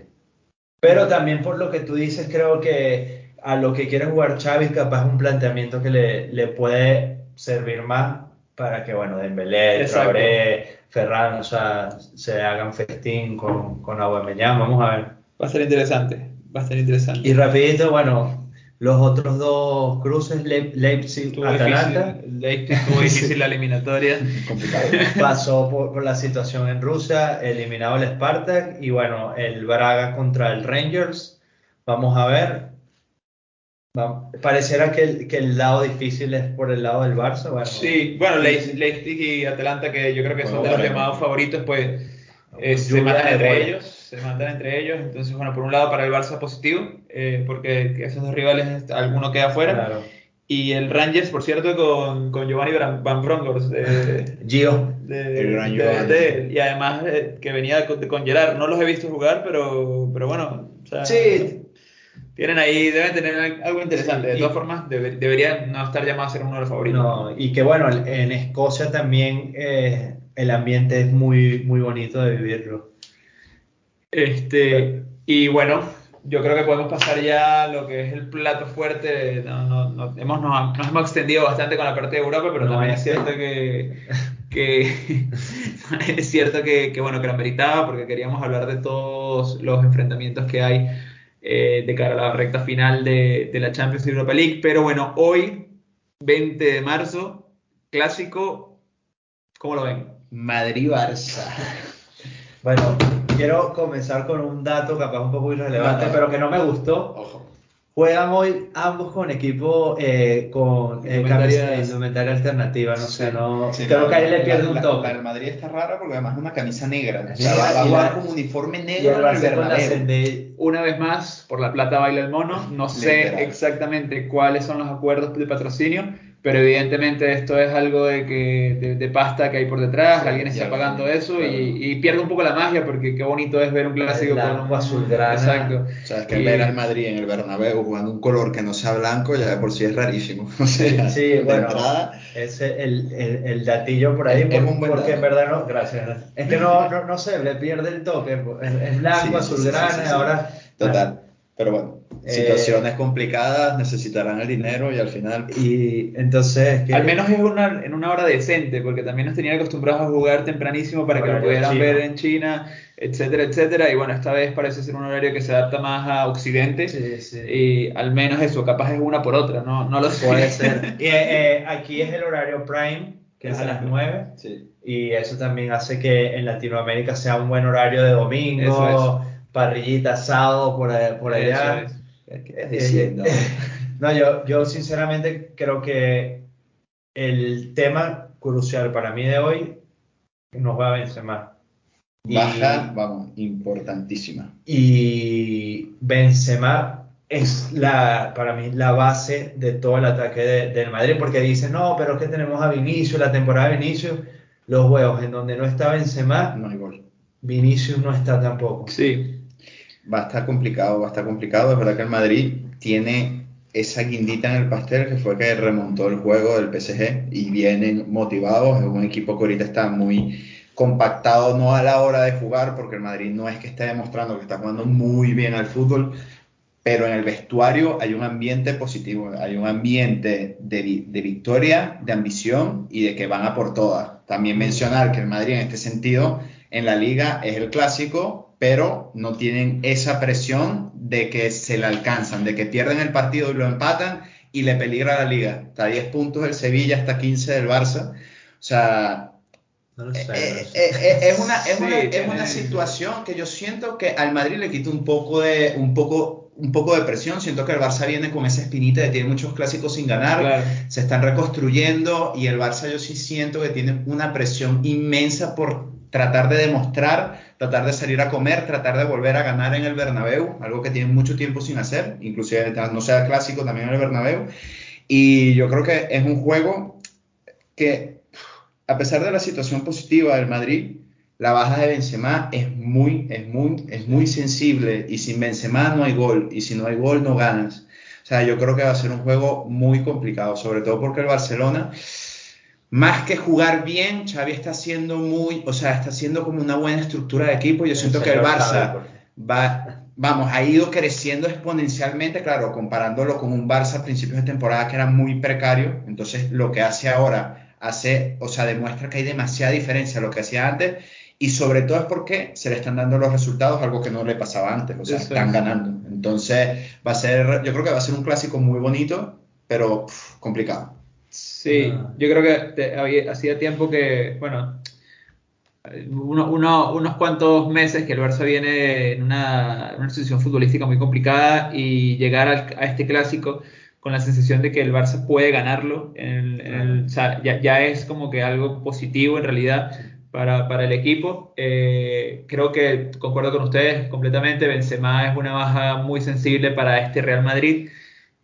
Pero también por lo que tú dices, creo que a lo que quiere jugar Xavi, capaz un planteamiento que le, le puede servir más para que, bueno, Dembélé, Exacto. Traoré, Ferran, o sea, se hagan festín con, con Aubameyang. Vamos a ver. Va a ser interesante, va a ser interesante. Y rapidito, bueno, los otros dos cruces, Le- Leipzig, Estuvo Atalanta, difícil, Leipzig tuvo difícil la eliminatoria. Complicado. pasó por, por la situación en Rusia, eliminado el Spartak y bueno, el Braga contra el Rangers. Vamos a ver. Va- pareciera que el, que el lado difícil es por el lado del Barça. Bueno, Sí, bueno, Leipzig, y Atalanta, que yo creo que son de los Bueno, llamados favoritos, pues eh, se matan entre goles. ellos, se matan entre ellos. Entonces, bueno, por un lado para el Barça positivo, eh, porque esos dos rivales, alguno queda fuera. claro. Y el Rangers, por cierto, con, con Giovanni Van Bronckhorst, de, Gio, de- El gran de- Giovanni. de- y además eh, que venía con, con Gerard. No los he visto jugar, pero, pero bueno, o sea, Sí. Tienen ahí, deben tener algo interesante. De todas formas, debe- deberían no estar llamados a ser uno de los favoritos. no, y que bueno, en Escocia también eh, el ambiente es muy, muy bonito de vivirlo. Este, y bueno, yo creo que podemos pasar ya a lo que es el plato fuerte. No, no, no- hemos, nos, nos hemos extendido bastante con la parte de Europa, pero también es cierto que, que es cierto que, que, bueno, que la meritaba porque queríamos hablar de todos los enfrentamientos que hay eh, de cara a la recta final de, de la Champions Europa League. Pero bueno, hoy, 20 de marzo, clásico, ¿cómo lo ven? Madrid-Barça. Bueno, quiero comenzar con un dato capaz un poco irrelevante, pero que no me gustó. Ojo. Juegan hoy ambos con equipo eh, con eh, camisa- indumentaria alternativa, no sé, no, Sí, creo no, que ahí le pierde la- un toque. La del Madrid está rara porque además es una camisa negra. O Es sea, negra va, va a jugar como uniforme negro en el con Bernabéu. Una vez más, por la plata baila el mono. No sé Literal. exactamente cuáles son los acuerdos de patrocinio, pero evidentemente esto es algo de, que, de, de pasta que hay por detrás. Sí, Alguien está ya, pagando eso claro. y, y pierde un poco la magia porque qué bonito es ver un clásico El con un azulgrana. Exacto. O sea, es que Y- ver al Madrid en el Bernabéu jugando un color que no sea blanco ya de por sí es rarísimo. O sea, Sí, de bueno, entrada, ese el, el, el datillo por ahí, Es- es por- un buen porque en dato. verdad no, gracias. Es que no, no, no sé, le pierde el toque, es, es blanco, Sí, sí, azulgrana, sí, sí, sí. ahora... total. Pero bueno, Eh, situaciones complicadas, necesitarán el dinero y al final. Y entonces... que- Al menos es una, en una hora decente, porque también nos tenían acostumbrados a jugar tempranísimo para que lo pudieran chino. ver en China, etcétera, etcétera. Y bueno, esta vez parece ser un horario que se adapta más a Occidente. Sí, sí. Y al menos eso, capaz es una por otra, no, no lo sé. Puede ser. Y eh, eh, aquí es el horario prime, que es a las Exacto. 9. Sí. Y eso también hace que en Latinoamérica sea un buen horario de domingo, Eso parrillita, asado por, por allá. Eso es. ¿Qué estás Eh, diciendo? no, yo, yo sinceramente creo que el tema crucial para mí de hoy nos va a Benzema. Y- Baja, vamos, importantísima. Y Benzema es la, para mí la base de todo el ataque de- del Madrid, porque dicen, no, pero es que tenemos a Vinicius, la temporada de Vinicius, los huevos, en donde no está Benzema, No hay gol. Vinicius no está tampoco. Sí, Va a estar complicado, va a estar complicado. Es verdad que el Madrid tiene esa guindita en el pastel que fue que remontó el juego del PSG y vienen motivados. Es un equipo que ahorita está muy compactado, no a la hora de jugar, porque el Madrid no es que esté demostrando que está jugando muy bien al fútbol, pero en el vestuario hay un ambiente positivo, hay un ambiente de, de victoria, de ambición y de que van a por todas. También mencionar que el Madrid en este sentido en la liga es el clásico, pero no tienen esa presión de que se le alcanzan, de que pierden el partido y lo empatan y le peligra la liga. Está a 10 puntos el Sevilla, hasta 15 del Barça. O sea, No lo sé, Eh, no eh, sé. eh, eh, es una, es Sí, una, es una situación que yo siento que al Madrid le quita un poco de, un poco, un poco de presión. Siento que el Barça viene con esa espinita de tiene muchos clásicos sin ganar, Claro. se están reconstruyendo y el Barça yo sí siento que tiene una presión inmensa por tratar de demostrar, tratar de salir a comer, tratar de volver a ganar en el Bernabéu, algo que tienen mucho tiempo sin hacer, inclusive no sea clásico también en el Bernabéu. Y yo creo que es un juego que, a pesar de la situación positiva del Madrid, la baja de Benzema es muy, es muy, es muy sensible y sin Benzema no hay gol y si no hay gol no ganas. O sea, yo creo que va a ser un juego muy complicado, sobre todo porque el Barcelona, más que jugar bien, Xavi está haciendo muy, o sea, está haciendo como una buena estructura de equipo. Yo siento que el Barça va, vamos, ha ido creciendo exponencialmente, claro, comparándolo con un Barça a principios de temporada que era muy precario. Entonces, lo que hace ahora hace, o sea, demuestra que hay demasiada diferencia a lo que hacía antes y sobre todo es porque se le están dando los resultados, algo que no le pasaba antes, o sea, Eso están es. ganando. Entonces, va a ser, yo creo que va a ser un clásico muy bonito, pero pff, complicado. Sí, Ah. yo creo que te- había- hacía tiempo que, bueno, uno- uno- unos cuantos meses que el Barça viene en una, una situación futbolística muy complicada y llegar al- a este clásico con la sensación de que el Barça puede ganarlo, en el- en el- o sea, ya, ya es como que algo positivo en realidad para, para el equipo. Eh, creo que concuerdo con ustedes completamente, Benzema es una baja muy sensible para este Real Madrid.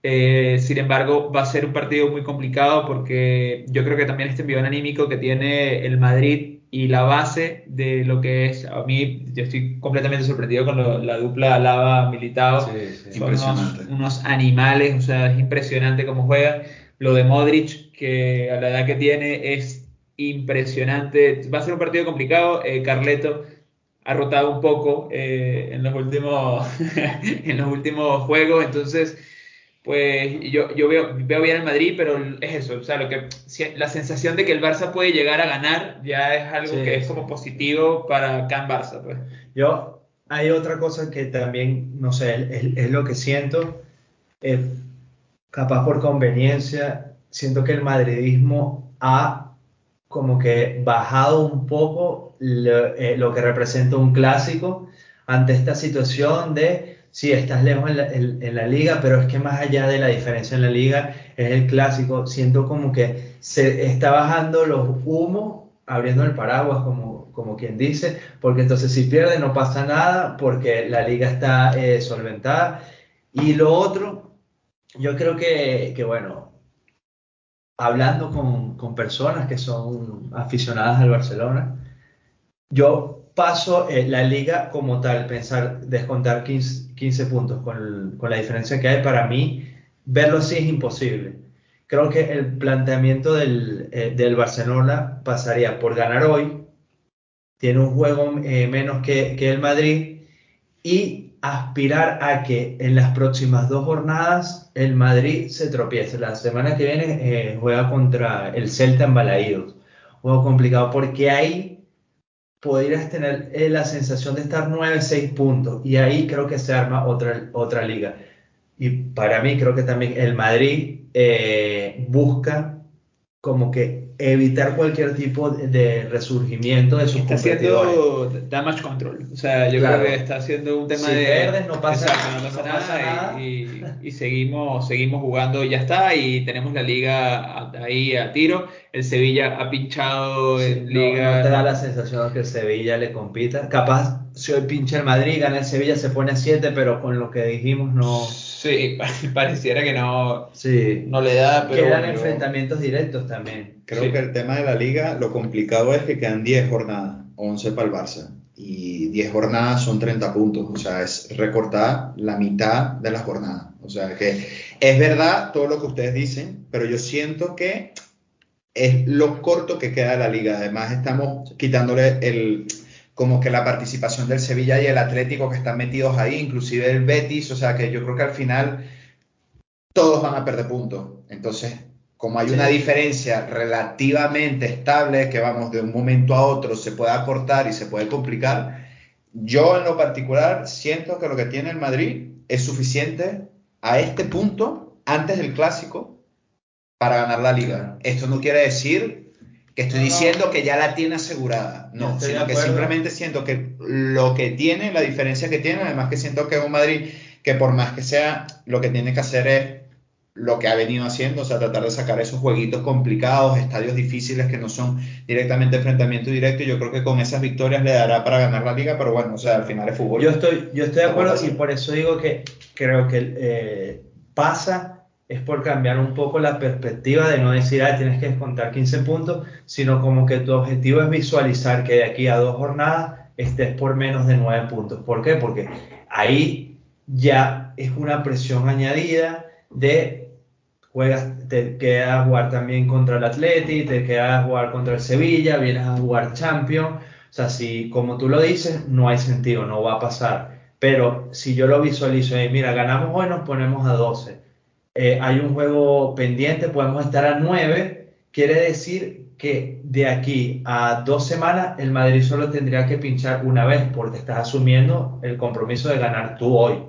Eh, sin embargo, va a ser un partido muy complicado porque yo creo que también este envión anímico que tiene el Madrid y la base de lo que es, a mí, yo estoy completamente sorprendido con lo- la dupla Alaba-Militao. Sí, sí. Son unos, Impresionante. unos animales, o sea, es impresionante cómo juega. Lo de Modric, que a la edad que tiene es impresionante. Va a ser un partido complicado. Eh, Carleto ha rotado un poco eh, en, los últimos, en los últimos juegos, entonces pues yo, yo veo, veo bien al Madrid, pero es eso, o sea, lo que, la sensación de que el Barça puede llegar a ganar ya es algo Sí, que es sí. como positivo para Can Barça, pues. Yo, hay otra cosa que también, no sé, es, es lo que siento, eh, capaz por conveniencia, siento que el madridismo ha como que bajado un poco lo, eh, lo que representa un clásico ante esta situación de, sí, estás lejos en la, en- la liga, pero es que más allá de la diferencia en la liga, es el clásico, siento como que se está bajando los humos, abriendo el paraguas, como, como quien dice, porque entonces si pierde no pasa nada, porque la liga está eh, solventada. Y lo otro, yo creo que, que bueno, hablando con, con personas que son aficionadas al Barcelona, yo paso eh, la liga como tal, pensar, descontar 15, 15 puntos con, con la diferencia que hay, para mí, verlo así es imposible. Creo que el planteamiento del, eh, del Barcelona pasaría por ganar hoy, tiene un juego eh, menos que, que el Madrid y aspirar a que en las próximas dos jornadas el Madrid se tropiece. La semana que viene eh, juega contra el Celta en Balaídos. Juego complicado porque ahí podrías tener eh, la sensación de estar 9-6 puntos y ahí creo que se arma otra, otra liga. Y para mí creo que también el Madrid eh, busca como que evitar cualquier tipo de, resurgimiento de sus Está haciendo damage control. O sea, yo Claro. creo que está haciendo un tema Si de. pierdes, no pasa- Exacto, no pasa no pasa nada. nada. Y, y- y seguimos, seguimos jugando, y ya está. Y tenemos la liga ahí a tiro. El Sevilla ha pinchado Sí, en no, liga. no te da la sensación que el Sevilla le compita. Capaz, si hoy pincha el Madrid, gana el Sevilla, se pone a 7, pero con lo que dijimos no. Sí, pareciera que no, Sí. no le da, pero. Quedan bueno, enfrentamientos directos también. Creo Sí. que el tema de la liga, lo complicado es que quedan 10 jornadas, 11 para el Barça. Y 10 jornadas son 30 puntos. O sea, es recortar la mitad de las jornadas. O sea, que es verdad todo lo que ustedes dicen, pero yo siento que es lo corto que queda de la liga. Además, estamos quitándole el como que la participación del Sevilla y el Atlético que están metidos ahí, inclusive el Betis, o sea que yo creo que al final todos van a perder puntos. Entonces, como hay Sí. una diferencia relativamente estable que vamos de un momento a otro se puede acortar y se puede complicar, yo en lo particular siento que lo que tiene el Madrid es suficiente a este punto antes del clásico para ganar la liga. Esto no quiere decir que estoy No, no. diciendo que ya la tiene asegurada, no, estoy sino que simplemente siento que lo que tiene, la diferencia que tiene, además que siento que es un Madrid que por más que sea, lo que tiene que hacer es lo que ha venido haciendo, o sea, tratar de sacar esos jueguitos complicados, estadios difíciles que no son directamente enfrentamiento directo, y yo creo que con esas victorias le dará para ganar la liga, pero bueno, o sea, al final es fútbol. Yo estoy, yo estoy de acuerdo y por eso digo que creo que eh, pasa es por cambiar un poco la perspectiva de no decir, ah, tienes que descontar 15 puntos, sino como que tu objetivo es visualizar que de aquí a dos jornadas estés por menos de 9 puntos. ¿Por qué? Porque ahí ya es una presión añadida de juegas, te quedas a jugar también contra el Atleti, te quedas a jugar contra el Sevilla, vienes a jugar Champions. O sea, si como tú lo dices, no hay sentido, no va a pasar. Pero si yo lo visualizo, eh, mira, ganamos hoy, nos ponemos a 12. Eh, hay un juego pendiente, podemos estar a 9. Quiere decir que de aquí a dos semanas el Madrid solo tendría que pinchar una vez porque estás asumiendo el compromiso de ganar tú hoy.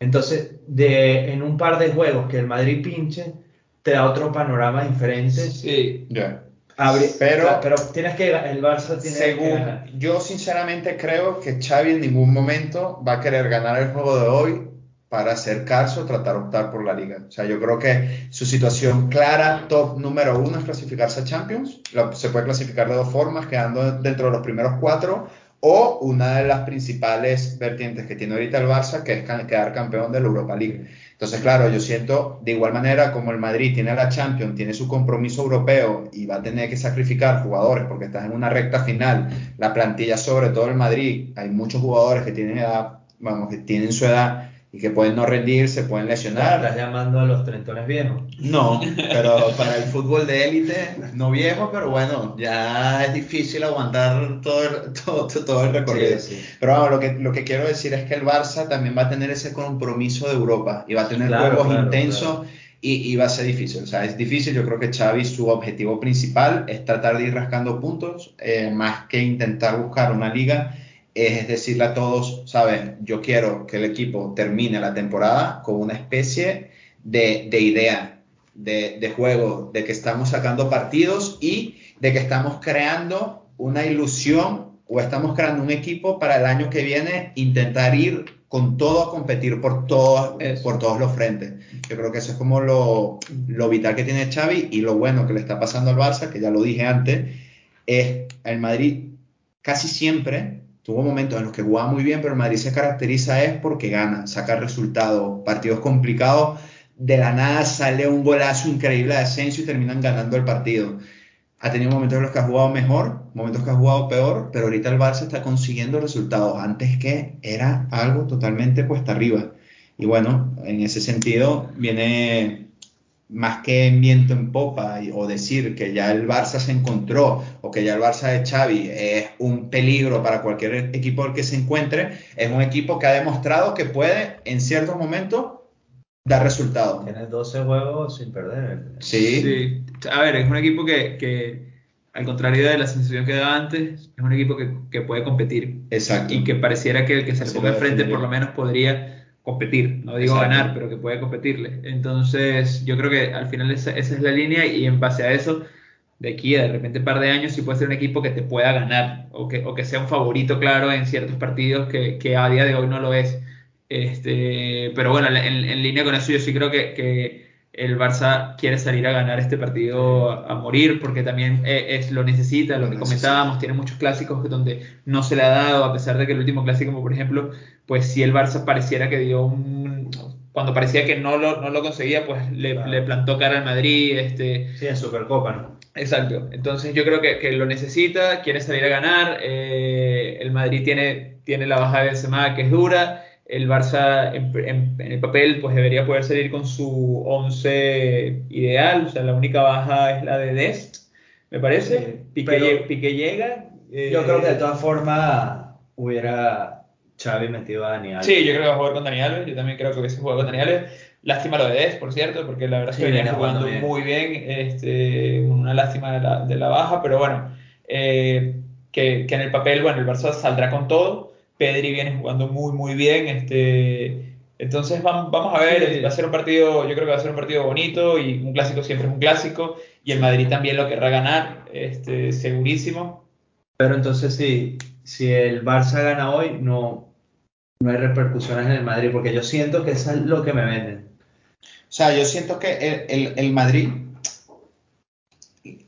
Entonces, de, en un par de juegos que el Madrid pinche, te da otro panorama diferente. Sí, Ya. Abre- Pero- pero tienes que el Barça tiene que Según, ganar. yo sinceramente creo que Xavi en ningún momento va a querer ganar el juego de hoy para acercarse o tratar de optar por la liga. O sea, yo creo que su situación clara, top número uno, es clasificarse a Champions. Se puede clasificar de dos formas, quedando dentro de los primeros cuatro, o una de las principales vertientes que tiene ahorita el Barça, que es quedar campeón de la Europa League. Entonces, claro, yo siento de igual manera como el Madrid tiene la Champions, tiene su compromiso europeo y va a tener que sacrificar jugadores porque estás en una recta final, la plantilla sobre todo el Madrid, hay muchos jugadores que tienen edad, vamos, que tienen su edad y que pueden no rendir, se pueden lesionar. Estás llamando a los trentones viejos. No, pero para el fútbol de élite, no viejo, pero bueno, ya es difícil aguantar todo el, todo, todo el recorrido. Sí, sí. Pero vamos, lo que, lo que quiero decir es que el Barça también va a tener ese compromiso de Europa y va a tener Claro, juegos claro, intensos Y, y va a ser difícil. O sea, es difícil. Yo creo que Xavi, su objetivo principal es tratar de ir rascando puntos, eh, más que intentar buscar una liga. Es decirle a todos, ¿sabes? Yo quiero que el equipo termine la temporada con una especie de, de idea, de, de juego, de que estamos sacando partidos y de que estamos creando una ilusión o estamos creando un equipo para el año que viene intentar ir con todo a competir por, todos Eso. por todos los frentes. Yo creo que eso es como lo, lo vital que tiene Xavi y lo bueno que le está pasando al Barça, que ya lo dije antes, es el Madrid casi siempre tuvo momentos en los que jugaba muy bien, pero el Madrid se caracteriza es porque gana, saca resultados, partidos complicados, de la nada sale un golazo increíble de Asensio y terminan ganando el partido. Ha tenido momentos en los que ha jugado mejor, momentos que ha jugado peor, pero ahorita el Barça está consiguiendo resultados. Antes que era algo totalmente cuesta arriba. Y bueno, en ese sentido viene más que viento en popa y- o decir que ya el Barça se encontró o que ya el Barça de Xavi es un peligro para cualquier equipo al que se encuentre, es un equipo que ha demostrado que puede en ciertos momentos dar resultados. Tienes 12 juegos sin perder. Sí. Sí. A ver, es un equipo que, que, al contrario de la sensación que daba antes, es un equipo que, que puede competir. Exacto. Y que pareciera que el que se le ponga lo enfrente por lo menos podría competir. No digo Exacto. ganar, pero que puede competirle. Entonces, yo creo que al final esa, esa es la línea y en base a eso, de aquí a de repente un par de años, sí puede ser un equipo que te pueda ganar o que, o que sea un favorito, claro, en ciertos partidos que, que a día de hoy no lo es. Este, pero bueno, en, en línea con eso, yo sí creo que, que el Barça quiere salir a ganar este partido a, a morir porque también eh, es, lo necesita, lo Lo que necesita. comentábamos, tiene muchos clásicos donde no se le ha dado, a pesar de que el último clásico, como por ejemplo, pues si el Barça pareciera que dio un... Cuando parecía que no lo, no lo conseguía, pues le, Claro. le plantó cara al Madrid, este, Sí, en Supercopa, ¿no? Exacto. Entonces yo creo que, que lo necesita, quiere salir a ganar. eh, el Madrid tiene, tiene la baja de Benzema que es dura. El Barça en, en- en el papel pues debería poder salir con su 11 ideal. O sea, la única baja es la de Dest, me parece. Sí, Piqué, llega. eh, Yo creo que de todas formas hubiera Xavi metido a Dani Alves. Sí, yo creo que va a jugar con Dani Alves. Yo también creo que hubiese jugado con Dani Alves. Lástima lo de Dest, por cierto, porque la verdad es Sí, que venía jugando jugando bien. muy bien. Este, una lástima de la, de la baja, pero bueno, eh, que, que en el papel, bueno, el Barça saldrá con todo. Pedri viene jugando muy, muy bien. Este, Entonces vamos, vamos a ver, va a ser un partido, yo creo que va a ser un partido bonito y un clásico siempre es un clásico y el Madrid también lo querrá ganar, este, segurísimo. Pero entonces si, si el Barça gana hoy, no, no hay repercusiones en el Madrid, porque yo siento que eso es lo que me venden. O sea, yo siento que el, el, el Madrid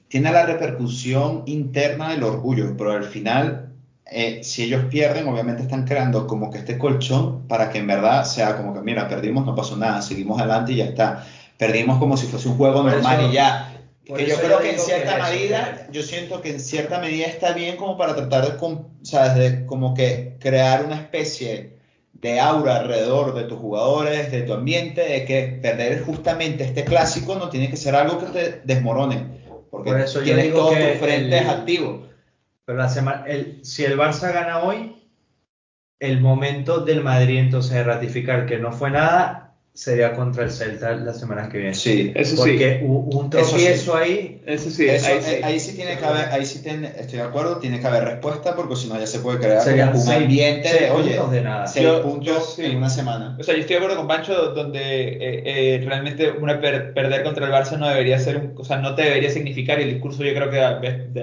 tiene la repercusión interna del orgullo, pero al final, eh, si ellos pierden, obviamente están creando como que este colchón para que en verdad sea como que, mira, perdimos, no pasó nada, seguimos adelante y ya está. Perdimos como si fuese un juego Por normal eso- y ya. Que yo creo que en cierta que medida, yo siento que en cierta medida está bien como para tratar de, com- ¿sabes? de como que crear una especie de aura alrededor de tus jugadores, de tu ambiente, de que perder justamente este clásico no tiene que ser algo que te desmorone, porque Por eso tienes todos tus frentes el- activos. Pero la semana, el, si el Barça gana hoy, el momento del Madrid entonces de ratificar que no fue nada sería contra el Celta la semana que viene. Sí, Eso sí. Porque hubo un Eso sí. tropiezo ahí. Eso sí, Eso, ahí eh, sí. ahí, sí tiene que haber, ahí sí tiene- estoy de acuerdo, tiene que haber respuesta porque si no ya se puede crear Serían un seis- ambiente seis de, oye, puntos de nada. seis Yo- puntos yo sí. en una semana. O sea, yo estoy de acuerdo con Pancho donde eh, eh, realmente una per- perder contra el Barça no debería ser un, o sea, no te debería significar y el discurso yo creo que a,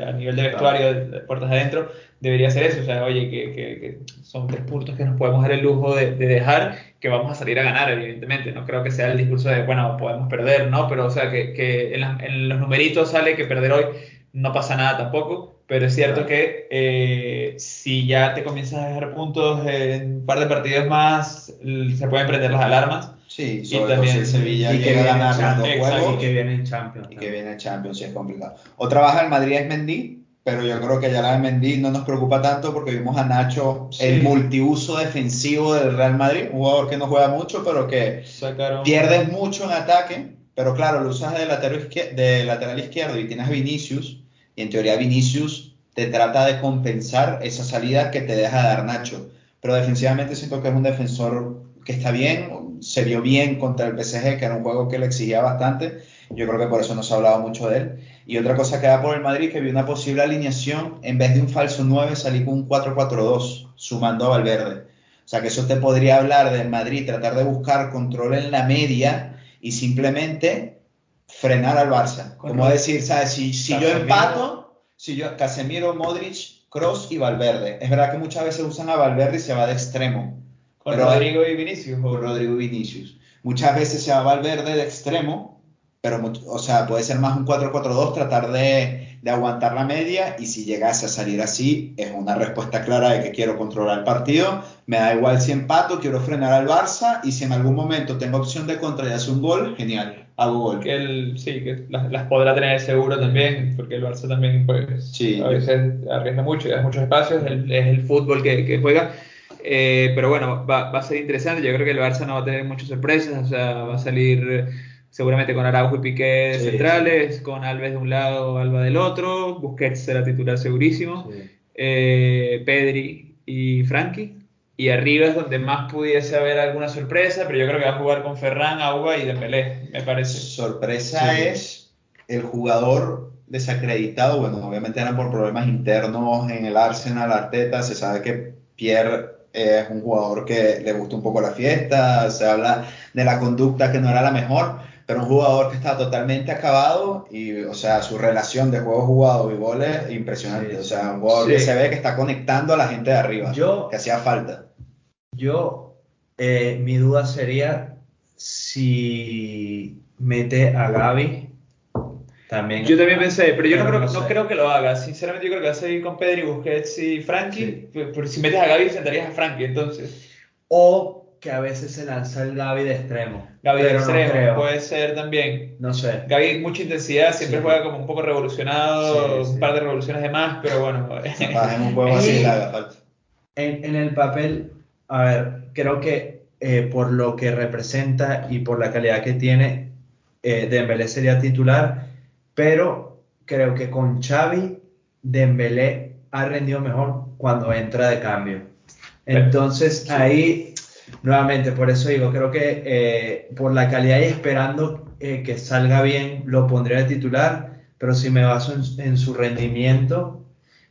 a nivel de vestuario, de puertas adentro, debería ser eso, o sea, oye, que, que- que son tres puntos que nos podemos dar el lujo de, de dejar, que vamos a salir a ganar, evidentemente, no creo que sea el discurso de, bueno, podemos perder, ¿no? Pero, o sea, que, que en, las- en los numeritos sale que perder hoy no pasa nada tampoco, pero es cierto que eh, si ya te comienzas a dejar puntos en un par de partidos más, se pueden prender las alarmas. Sí, Y sobre todo también- si Sevilla y que viene ganar los dos Champions, juegos Y que viene en Champions. y que viene Champions, sí es complicado. Otra baja del Madrid es Mendy, pero yo creo que ya la de Mendy no nos preocupa tanto porque vimos a Nacho, Sí. el multiuso defensivo del Real Madrid, un jugador que no juega mucho, pero que Sacaron... pierdes mucho en ataque, pero claro, lo usas de lateral, izquier- de lateral izquierdo y tienes a Vinicius, y en teoría Vinicius te trata de compensar esa salida que te deja dar Nacho. Pero defensivamente siento que es un defensor que está bien, se vio bien contra el PSG, que era un juego que le exigía bastante. Yo creo que por eso no se ha hablado mucho de él. Y otra cosa que da por el Madrid, que vi una posible alineación, en vez de un falso 9, salí con un 4-4-2, sumando a Valverde. O sea que eso te podría hablar del Madrid, tratar de buscar control en la media y simplemente frenar al Barça. Como decir, ¿sabes? Si, si yo empato, si yo, Casemiro, Modric, Cross y Valverde. Es verdad que muchas veces usan a Valverde y se va de extremo. Con Rodrigo y Vinicius. o- Rodrigo y Vinicius. Muchas veces se va Valverde de extremo, pero, o sea, puede ser más un 4-4-2, tratar de, de aguantar la media y si llegase a salir así, es una respuesta clara de que quiero controlar el partido, me da igual si empato, quiero frenar al Barça y si en algún momento tengo opción de contra y hace un gol, genial, hago gol. que él, sí, que las, las podrá tener seguro también, porque el Barça también pues, Sí. a veces arriesga mucho y da muchos espacios, el- es el fútbol que, que juega. Eh, pero bueno, va, va a ser interesante. Yo creo que el Barça no va a tener muchas sorpresas, o sea, va a salir seguramente con Araujo y Piqué de Sí, centrales, con Alves de un lado, Alba del otro, Busquets será titular segurísimo, Sí. eh, Pedri y Frankie. Y arriba es donde más pudiese haber alguna sorpresa, pero yo creo que va a jugar con Ferran, Auba y Dembélé, me parece. Sorpresa Sí. es el jugador desacreditado, bueno, obviamente eran por problemas internos en el Arsenal, Arteta, se sabe que Pierre es un jugador que le gusta un poco la fiesta, se habla de la conducta que no era la mejor, pero un jugador que está totalmente acabado y, o sea, su relación de juego jugado y goles, impresionante, Sí, o sea, un jugador que sí. se ve que está conectando a la gente de arriba, Yo- que hacía falta. Yo, eh, mi duda sería si mete a Gaby también. Yo también pensé, pero yo no, Pero creo, no no sé. creo que lo haga. Sinceramente, yo creo que va a seguir con Pedri, Busquets y Frankie. Sí. Pero, pero si metes a Gaby, sentarías a Frankie. Entonces, O que a veces se lanza el Gaby de extremo. Gaby de no extremo creo. puede ser también. No sé. Gaby, mucha intensidad, siempre Sí. juega como un poco revolucionado, Sí, un par de revoluciones de más, pero bueno. En un juego así falta. En, en el papel, a ver, creo que eh, por lo que representa y por la calidad que tiene, eh, Dembélé sería titular, pero creo que con Xavi, Dembélé ha rendido mejor cuando entra de cambio. Entonces ahí, nuevamente, por eso digo, creo que eh, por la calidad y esperando eh, que salga bien, lo pondría de titular, pero si me baso en, en su rendimiento,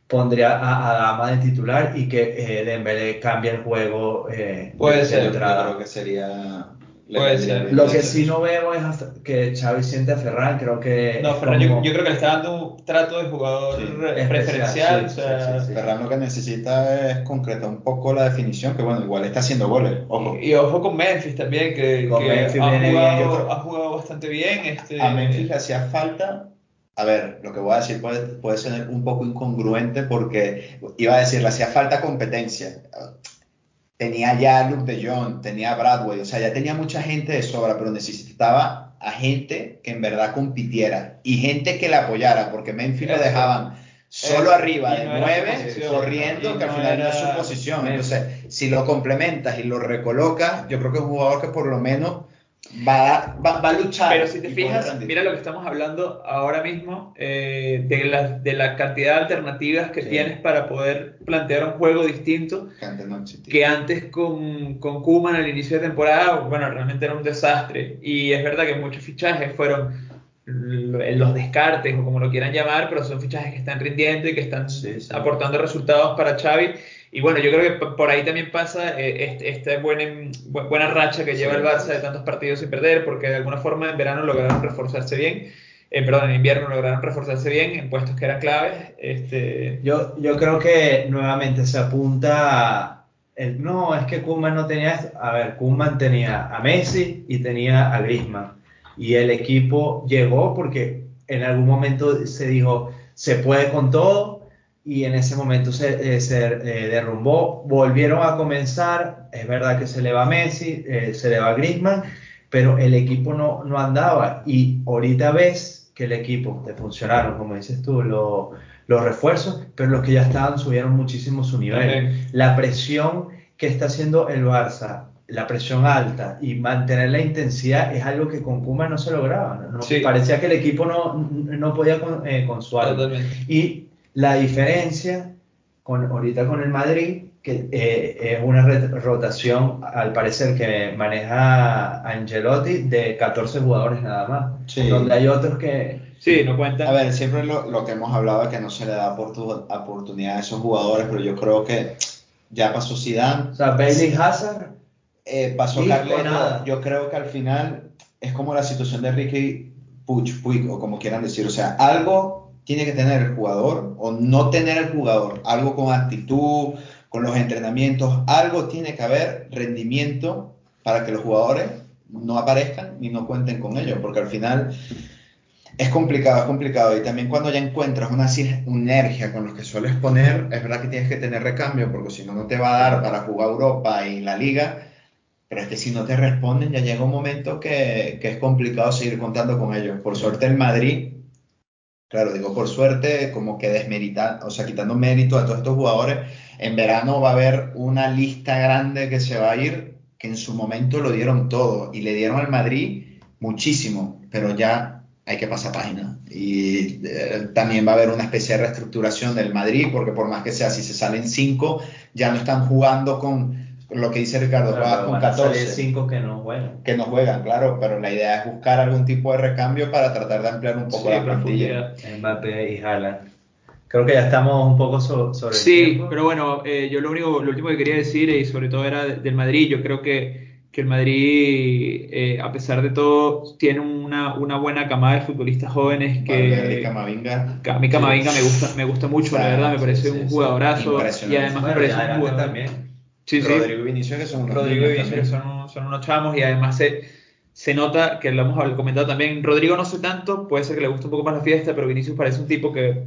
pondría a, a Dama de titular y que eh, Dembélé cambie el juego eh, Puede de ser, yo creo que sería. Lo que sí no veo es hasta- que Xavi siente a Ferran, creo que No, Ferran, yo, como- yo creo que le está dando un trato de jugador Sí, especial, preferencial. sí, o sea, sí, sí, sí. Ferran lo que necesita es concretar un poco la definición, que bueno, igual está haciendo goles, ojo. Y, y ojo con Memphis también, que, que Memphis ha, bien, jugado, ha jugado bastante bien. Este, A Memphis le hacía falta. A ver, lo que voy a decir puede, puede ser un poco incongruente porque iba a decir, le hacía falta competencia. Tenía ya Luke de Jong, tenía Bradway, o sea, ya tenía mucha gente de sobra, pero necesitaba a gente que en verdad compitiera y gente que la apoyara, porque Memphis lo dejaban solo Eso. arriba de no era nueve, corriendo, que al final no es era- su posición. Entonces, si lo complementas y lo recolocas, yo creo que es un jugador que por lo menos va, va, va a luchar. Pero si te fijas, mira lo que estamos hablando ahora mismo, eh, de, la, de la cantidad de alternativas que Sí. tienes para poder plantear un juego distinto que antes con, con Koeman al inicio de temporada, bueno, realmente era un desastre. Y es verdad que muchos fichajes fueron los descartes o como lo quieran llamar, pero son fichajes que están rindiendo y que están Sí, sí. aportando resultados para Xavi. Y bueno, yo creo que por ahí también pasa eh, esta buena, bu- buena racha que lleva el Barça de tantos partidos sin perder, porque de alguna forma en verano lograron reforzarse bien. Eh, perdón, en invierno lograron reforzarse bien en puestos que eran claves. Este, Yo, yo creo que nuevamente se apunta a el, no, es que Koeman no tenía esto. A ver, Koeman tenía a Messi y tenía a Griezmann. Y el equipo llegó porque en algún momento se dijo, se puede con todo. Y en ese momento se, eh, se eh, derrumbó. Volvieron a comenzar. Es verdad que se le va Messi, eh, se le va Griezmann, pero el equipo no, no andaba. Y ahorita ves que el equipo te funcionaron, como dices tú, lo- los refuerzos, pero los que ya estaban subieron muchísimo su nivel. También. La presión que está haciendo el Barça, la presión alta y mantener la intensidad es algo que con Kuma no se lograba. ¿no? Sí. Parecía que el equipo no, no podía con, eh, con su. Y la diferencia con, ahorita con el Madrid, que eh, es una rotación, al parecer, que maneja Angelotti de 14 jugadores nada más. Sí. Donde hay otros que, Sí, no cuentan. A ver, siempre lo, lo que hemos hablado es que no se le da oportu- oportunidad a esos jugadores, pero yo creo que ya pasó Zidane, o sea, Bailey Hazard, eh, pasó Carleto, nada. yo creo que al final es como la situación de Ricky Puig, Puig, o como quieran decir, o sea, algo tiene que tener el jugador o no tener el jugador, algo con actitud, con los entrenamientos, algo tiene que haber rendimiento para que los jugadores no aparezcan ni no cuenten con ellos, porque al final es complicado, es complicado. Y también cuando ya encuentras una sinergia con los que sueles poner, es verdad que tienes que tener recambio, porque si no, no te va a dar para jugar Europa y la Liga. Pero es que si no te responden, ya llega un momento que, que es complicado seguir contando con ellos. Por suerte, el Madrid, claro, digo por suerte, como que desmerita, o sea, quitando mérito a todos estos jugadores, en verano va a haber una lista grande que se va a ir, que en su momento lo dieron todo y le dieron al Madrid muchísimo, pero ya hay que pasar página. Y eh, también va a haber una especie de reestructuración del Madrid, porque por más que sea, si se salen cinco, ya no están jugando con lo que dice Ricardo, Claro, juega con van a salir 14 cinco que no juegan. que no juegan, claro, pero la idea es buscar algún tipo de recambio para tratar de ampliar un poco Sí, la plantilla. Mbappé y Haaland. Creo que ya estamos un poco so- sobre el Sí, tiempo. pero bueno, eh, yo lo único, lo último que quería decir, y sobre todo era de- del Madrid, yo creo que, que el Madrid, eh, a pesar de todo, tiene una, una buena camada de futbolistas jóvenes Valverde que Camavinga. a mí Camavinga me gusta, me gusta mucho, O sea, la verdad, me sí, parece sí, un sí. jugadorazo y además me Bueno, parece ya un jugador también. Sí, sí. Rodrigo y Vinicius, que son unos Rodrigo y niños Vinicius también. son, son unos chamos y además se, se nota que lo hemos comentado también. Rodrigo no sé tanto, puede ser que le guste un poco más la fiesta, pero Vinicius parece un tipo que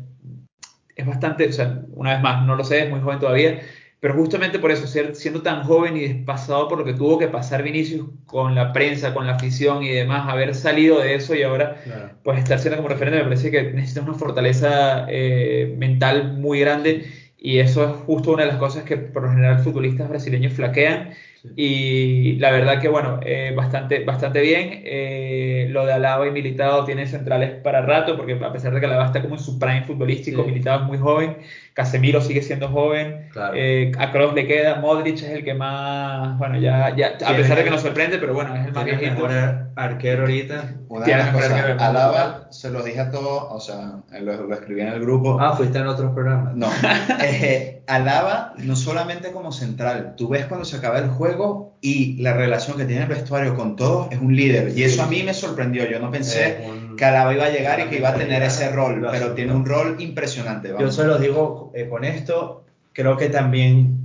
es bastante, o sea, una vez más, no lo sé, es muy joven todavía, pero justamente por eso, ser, siendo tan joven y despasado por lo que tuvo que pasar Vinicius con la prensa, con la afición y demás, haber salido de eso y ahora Claro. pues estar siendo como referente me parece que necesitas una fortaleza eh, mental muy grande y eso es justo una de las cosas que por lo general futbolistas brasileños flaquean Y la verdad que, bueno, eh, bastante, bastante bien. Eh, lo de Alaba y Militado tiene centrales para rato, porque a pesar de que Alaba está como en su prime futbolístico, Sí. Militado es muy joven, Casemiro sigue siendo joven, Claro. eh, a Kroos le queda, Modric es el que más, bueno, ya, ya a Tiene- pesar de que nos sorprende, pero bueno, es el más ¿Quién es el viejito. mejor arquero ahorita? Una de Tiene las cosas. Alaba, se los dije a todos, o sea, lo, lo escribí en el grupo. Ah, fuiste en otros programas. No, eh, Alaba no solamente como central, tú ves cuando se acaba el juego y la relación que tiene el vestuario con todos es un líder. Y eso a mí me sorprendió. Yo no pensé que Alaba iba a llegar y que iba a tener ese rol, pero tiene un rol impresionante. Yo vamos. se los digo eh, con esto, creo que también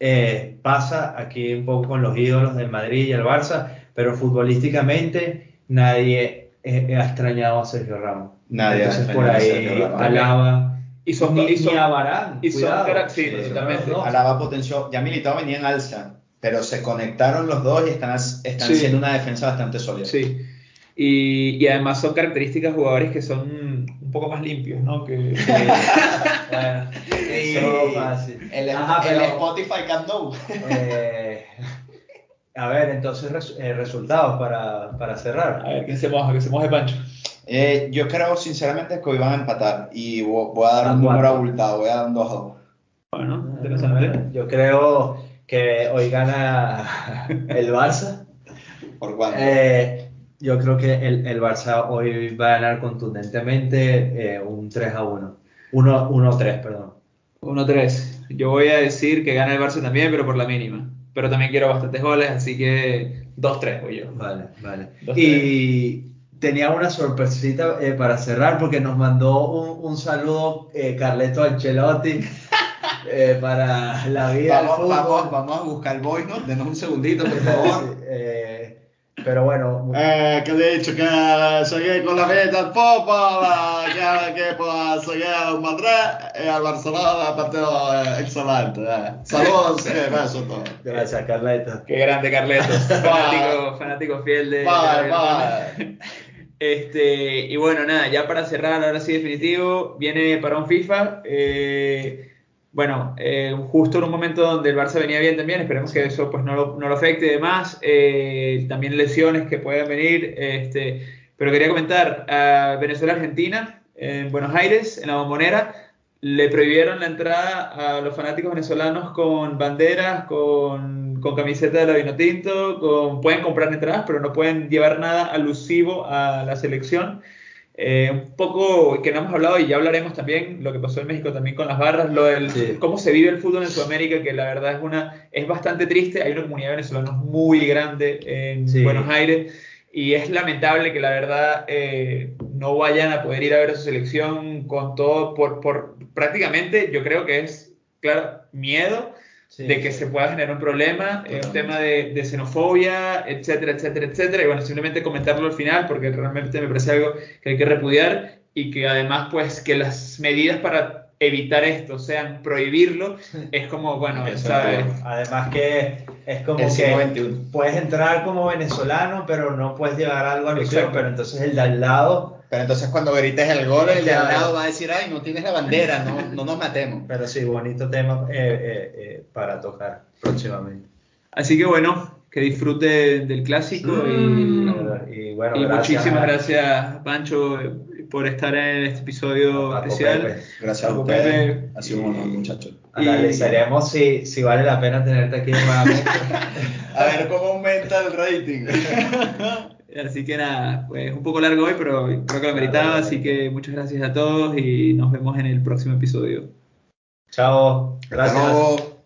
eh, pasa aquí un poco con los ídolos del Madrid y el Barça, pero futbolísticamente nadie eh, ha extrañado a Sergio Ramos. Nadie ha Entonces por extrañado a ahí Ramos. Alaba Y son, ni, y son- ni a Varane, y son cuidado. carac- sí, Sí, totalmente. Alaba potenció, ya Militao venía en alza, pero se conectaron los dos y están, están Sí. siendo una defensa bastante sólida. Sí. Y, y además son características de jugadores que son un poco más limpios, ¿no? Que, Bueno, Sí. fácil. El, Ajá, el pero, Spotify Camp Nou. eh, a ver, entonces res- eh, resultados para, para cerrar. a ver, que se moja, que se moje Pancho. Eh, yo creo sinceramente que hoy van a empatar y vo- voy a dar A un número cuatro. abultado, voy a dar un 2 a 2. Bueno, interesante. Yo creo que hoy gana el Barça. ¿Por cuánto? Eh, yo creo que el, el Barça hoy va a ganar contundentemente eh, un 3 a 1. 1 1-3, perdón. 1-3. Yo voy a decir que gana el Barça también, pero por la mínima. Pero también quiero bastantes goles, así que 2-3 voy yo. Vale, vale. Dos, Y tenía una sorpresita eh, para cerrar porque nos mandó un, un saludo eh, Carleto Ancelotti eh, para la vida del vamos, fútbol. vamos, vamos a buscar el voice note, denos un segundito, por favor. Sí, eh, pero bueno, Eh, che dice che seguì con la vita al popolo, che, che può seguire al Madrid e al Barcelona, partido eh, excelente. Eh. Saludos, eh, besos a todos. gracias Carleto. Qué grande Carleto, fanático, fanático fiel de... Bye, bye. Este, y bueno, nada, ya para cerrar, ahora sí definitivo, viene para un FIFA. eh, bueno, eh, justo en un momento donde el Barça venía bien también, esperemos que eso pues no lo, afecte y demás. eh, también lesiones que puedan venir. Este, pero quería comentar, a Venezuela-Argentina, en Buenos Aires, en la bombonera, le prohibieron la entrada a los fanáticos venezolanos con banderas, con, con camiseta de la Vinotinto, con, pueden comprar entradas, pero no pueden llevar nada alusivo a la selección. Eh, un poco que no hemos hablado y ya hablaremos también lo que pasó en México también con las barras, lo del Sí. cómo se vive el fútbol en Sudamérica, que la verdad es una es bastante triste. Hay una comunidad venezolana muy grande en Sí. Buenos Aires y es lamentable que la verdad eh, no vayan a poder ir a ver a su selección con todo por, por prácticamente yo creo que es claro miedo Sí, de que sí. se pueda generar un problema, eh, un tema de, de xenofobia, etcétera, etcétera, etcétera. Y bueno, simplemente comentarlo al final porque realmente me parece algo que hay que repudiar y que además pues que las medidas para evitar esto sean prohibirlo es como, bueno, ¿sabes? Además que es como El que puedes entrar como venezolano, pero no puedes llevar algo alusivo, Exacto. pero entonces el de al lado, Pero entonces cuando grites el gol, el de al lado va a decir, ay, no tienes la bandera, no, no nos matemos. pero sí, bonito tema eh, eh, eh, para tocar próximamente. Así que bueno, que disfrute del clásico y, Y bueno, y gracias muchísimas gracias Pancho por estar en este episodio a especial. Pepe. Gracias a ustedes. Pepe. Ha sido un honor, muchachos. Analizaremos si, si vale la pena tenerte aquí nuevamente. A ver cómo aumenta el rating. Así que nada, pues un poco largo hoy, pero creo que lo meritaba, así que muchas gracias a todos y nos vemos en el próximo episodio. Chao. Hasta Gracias. luego.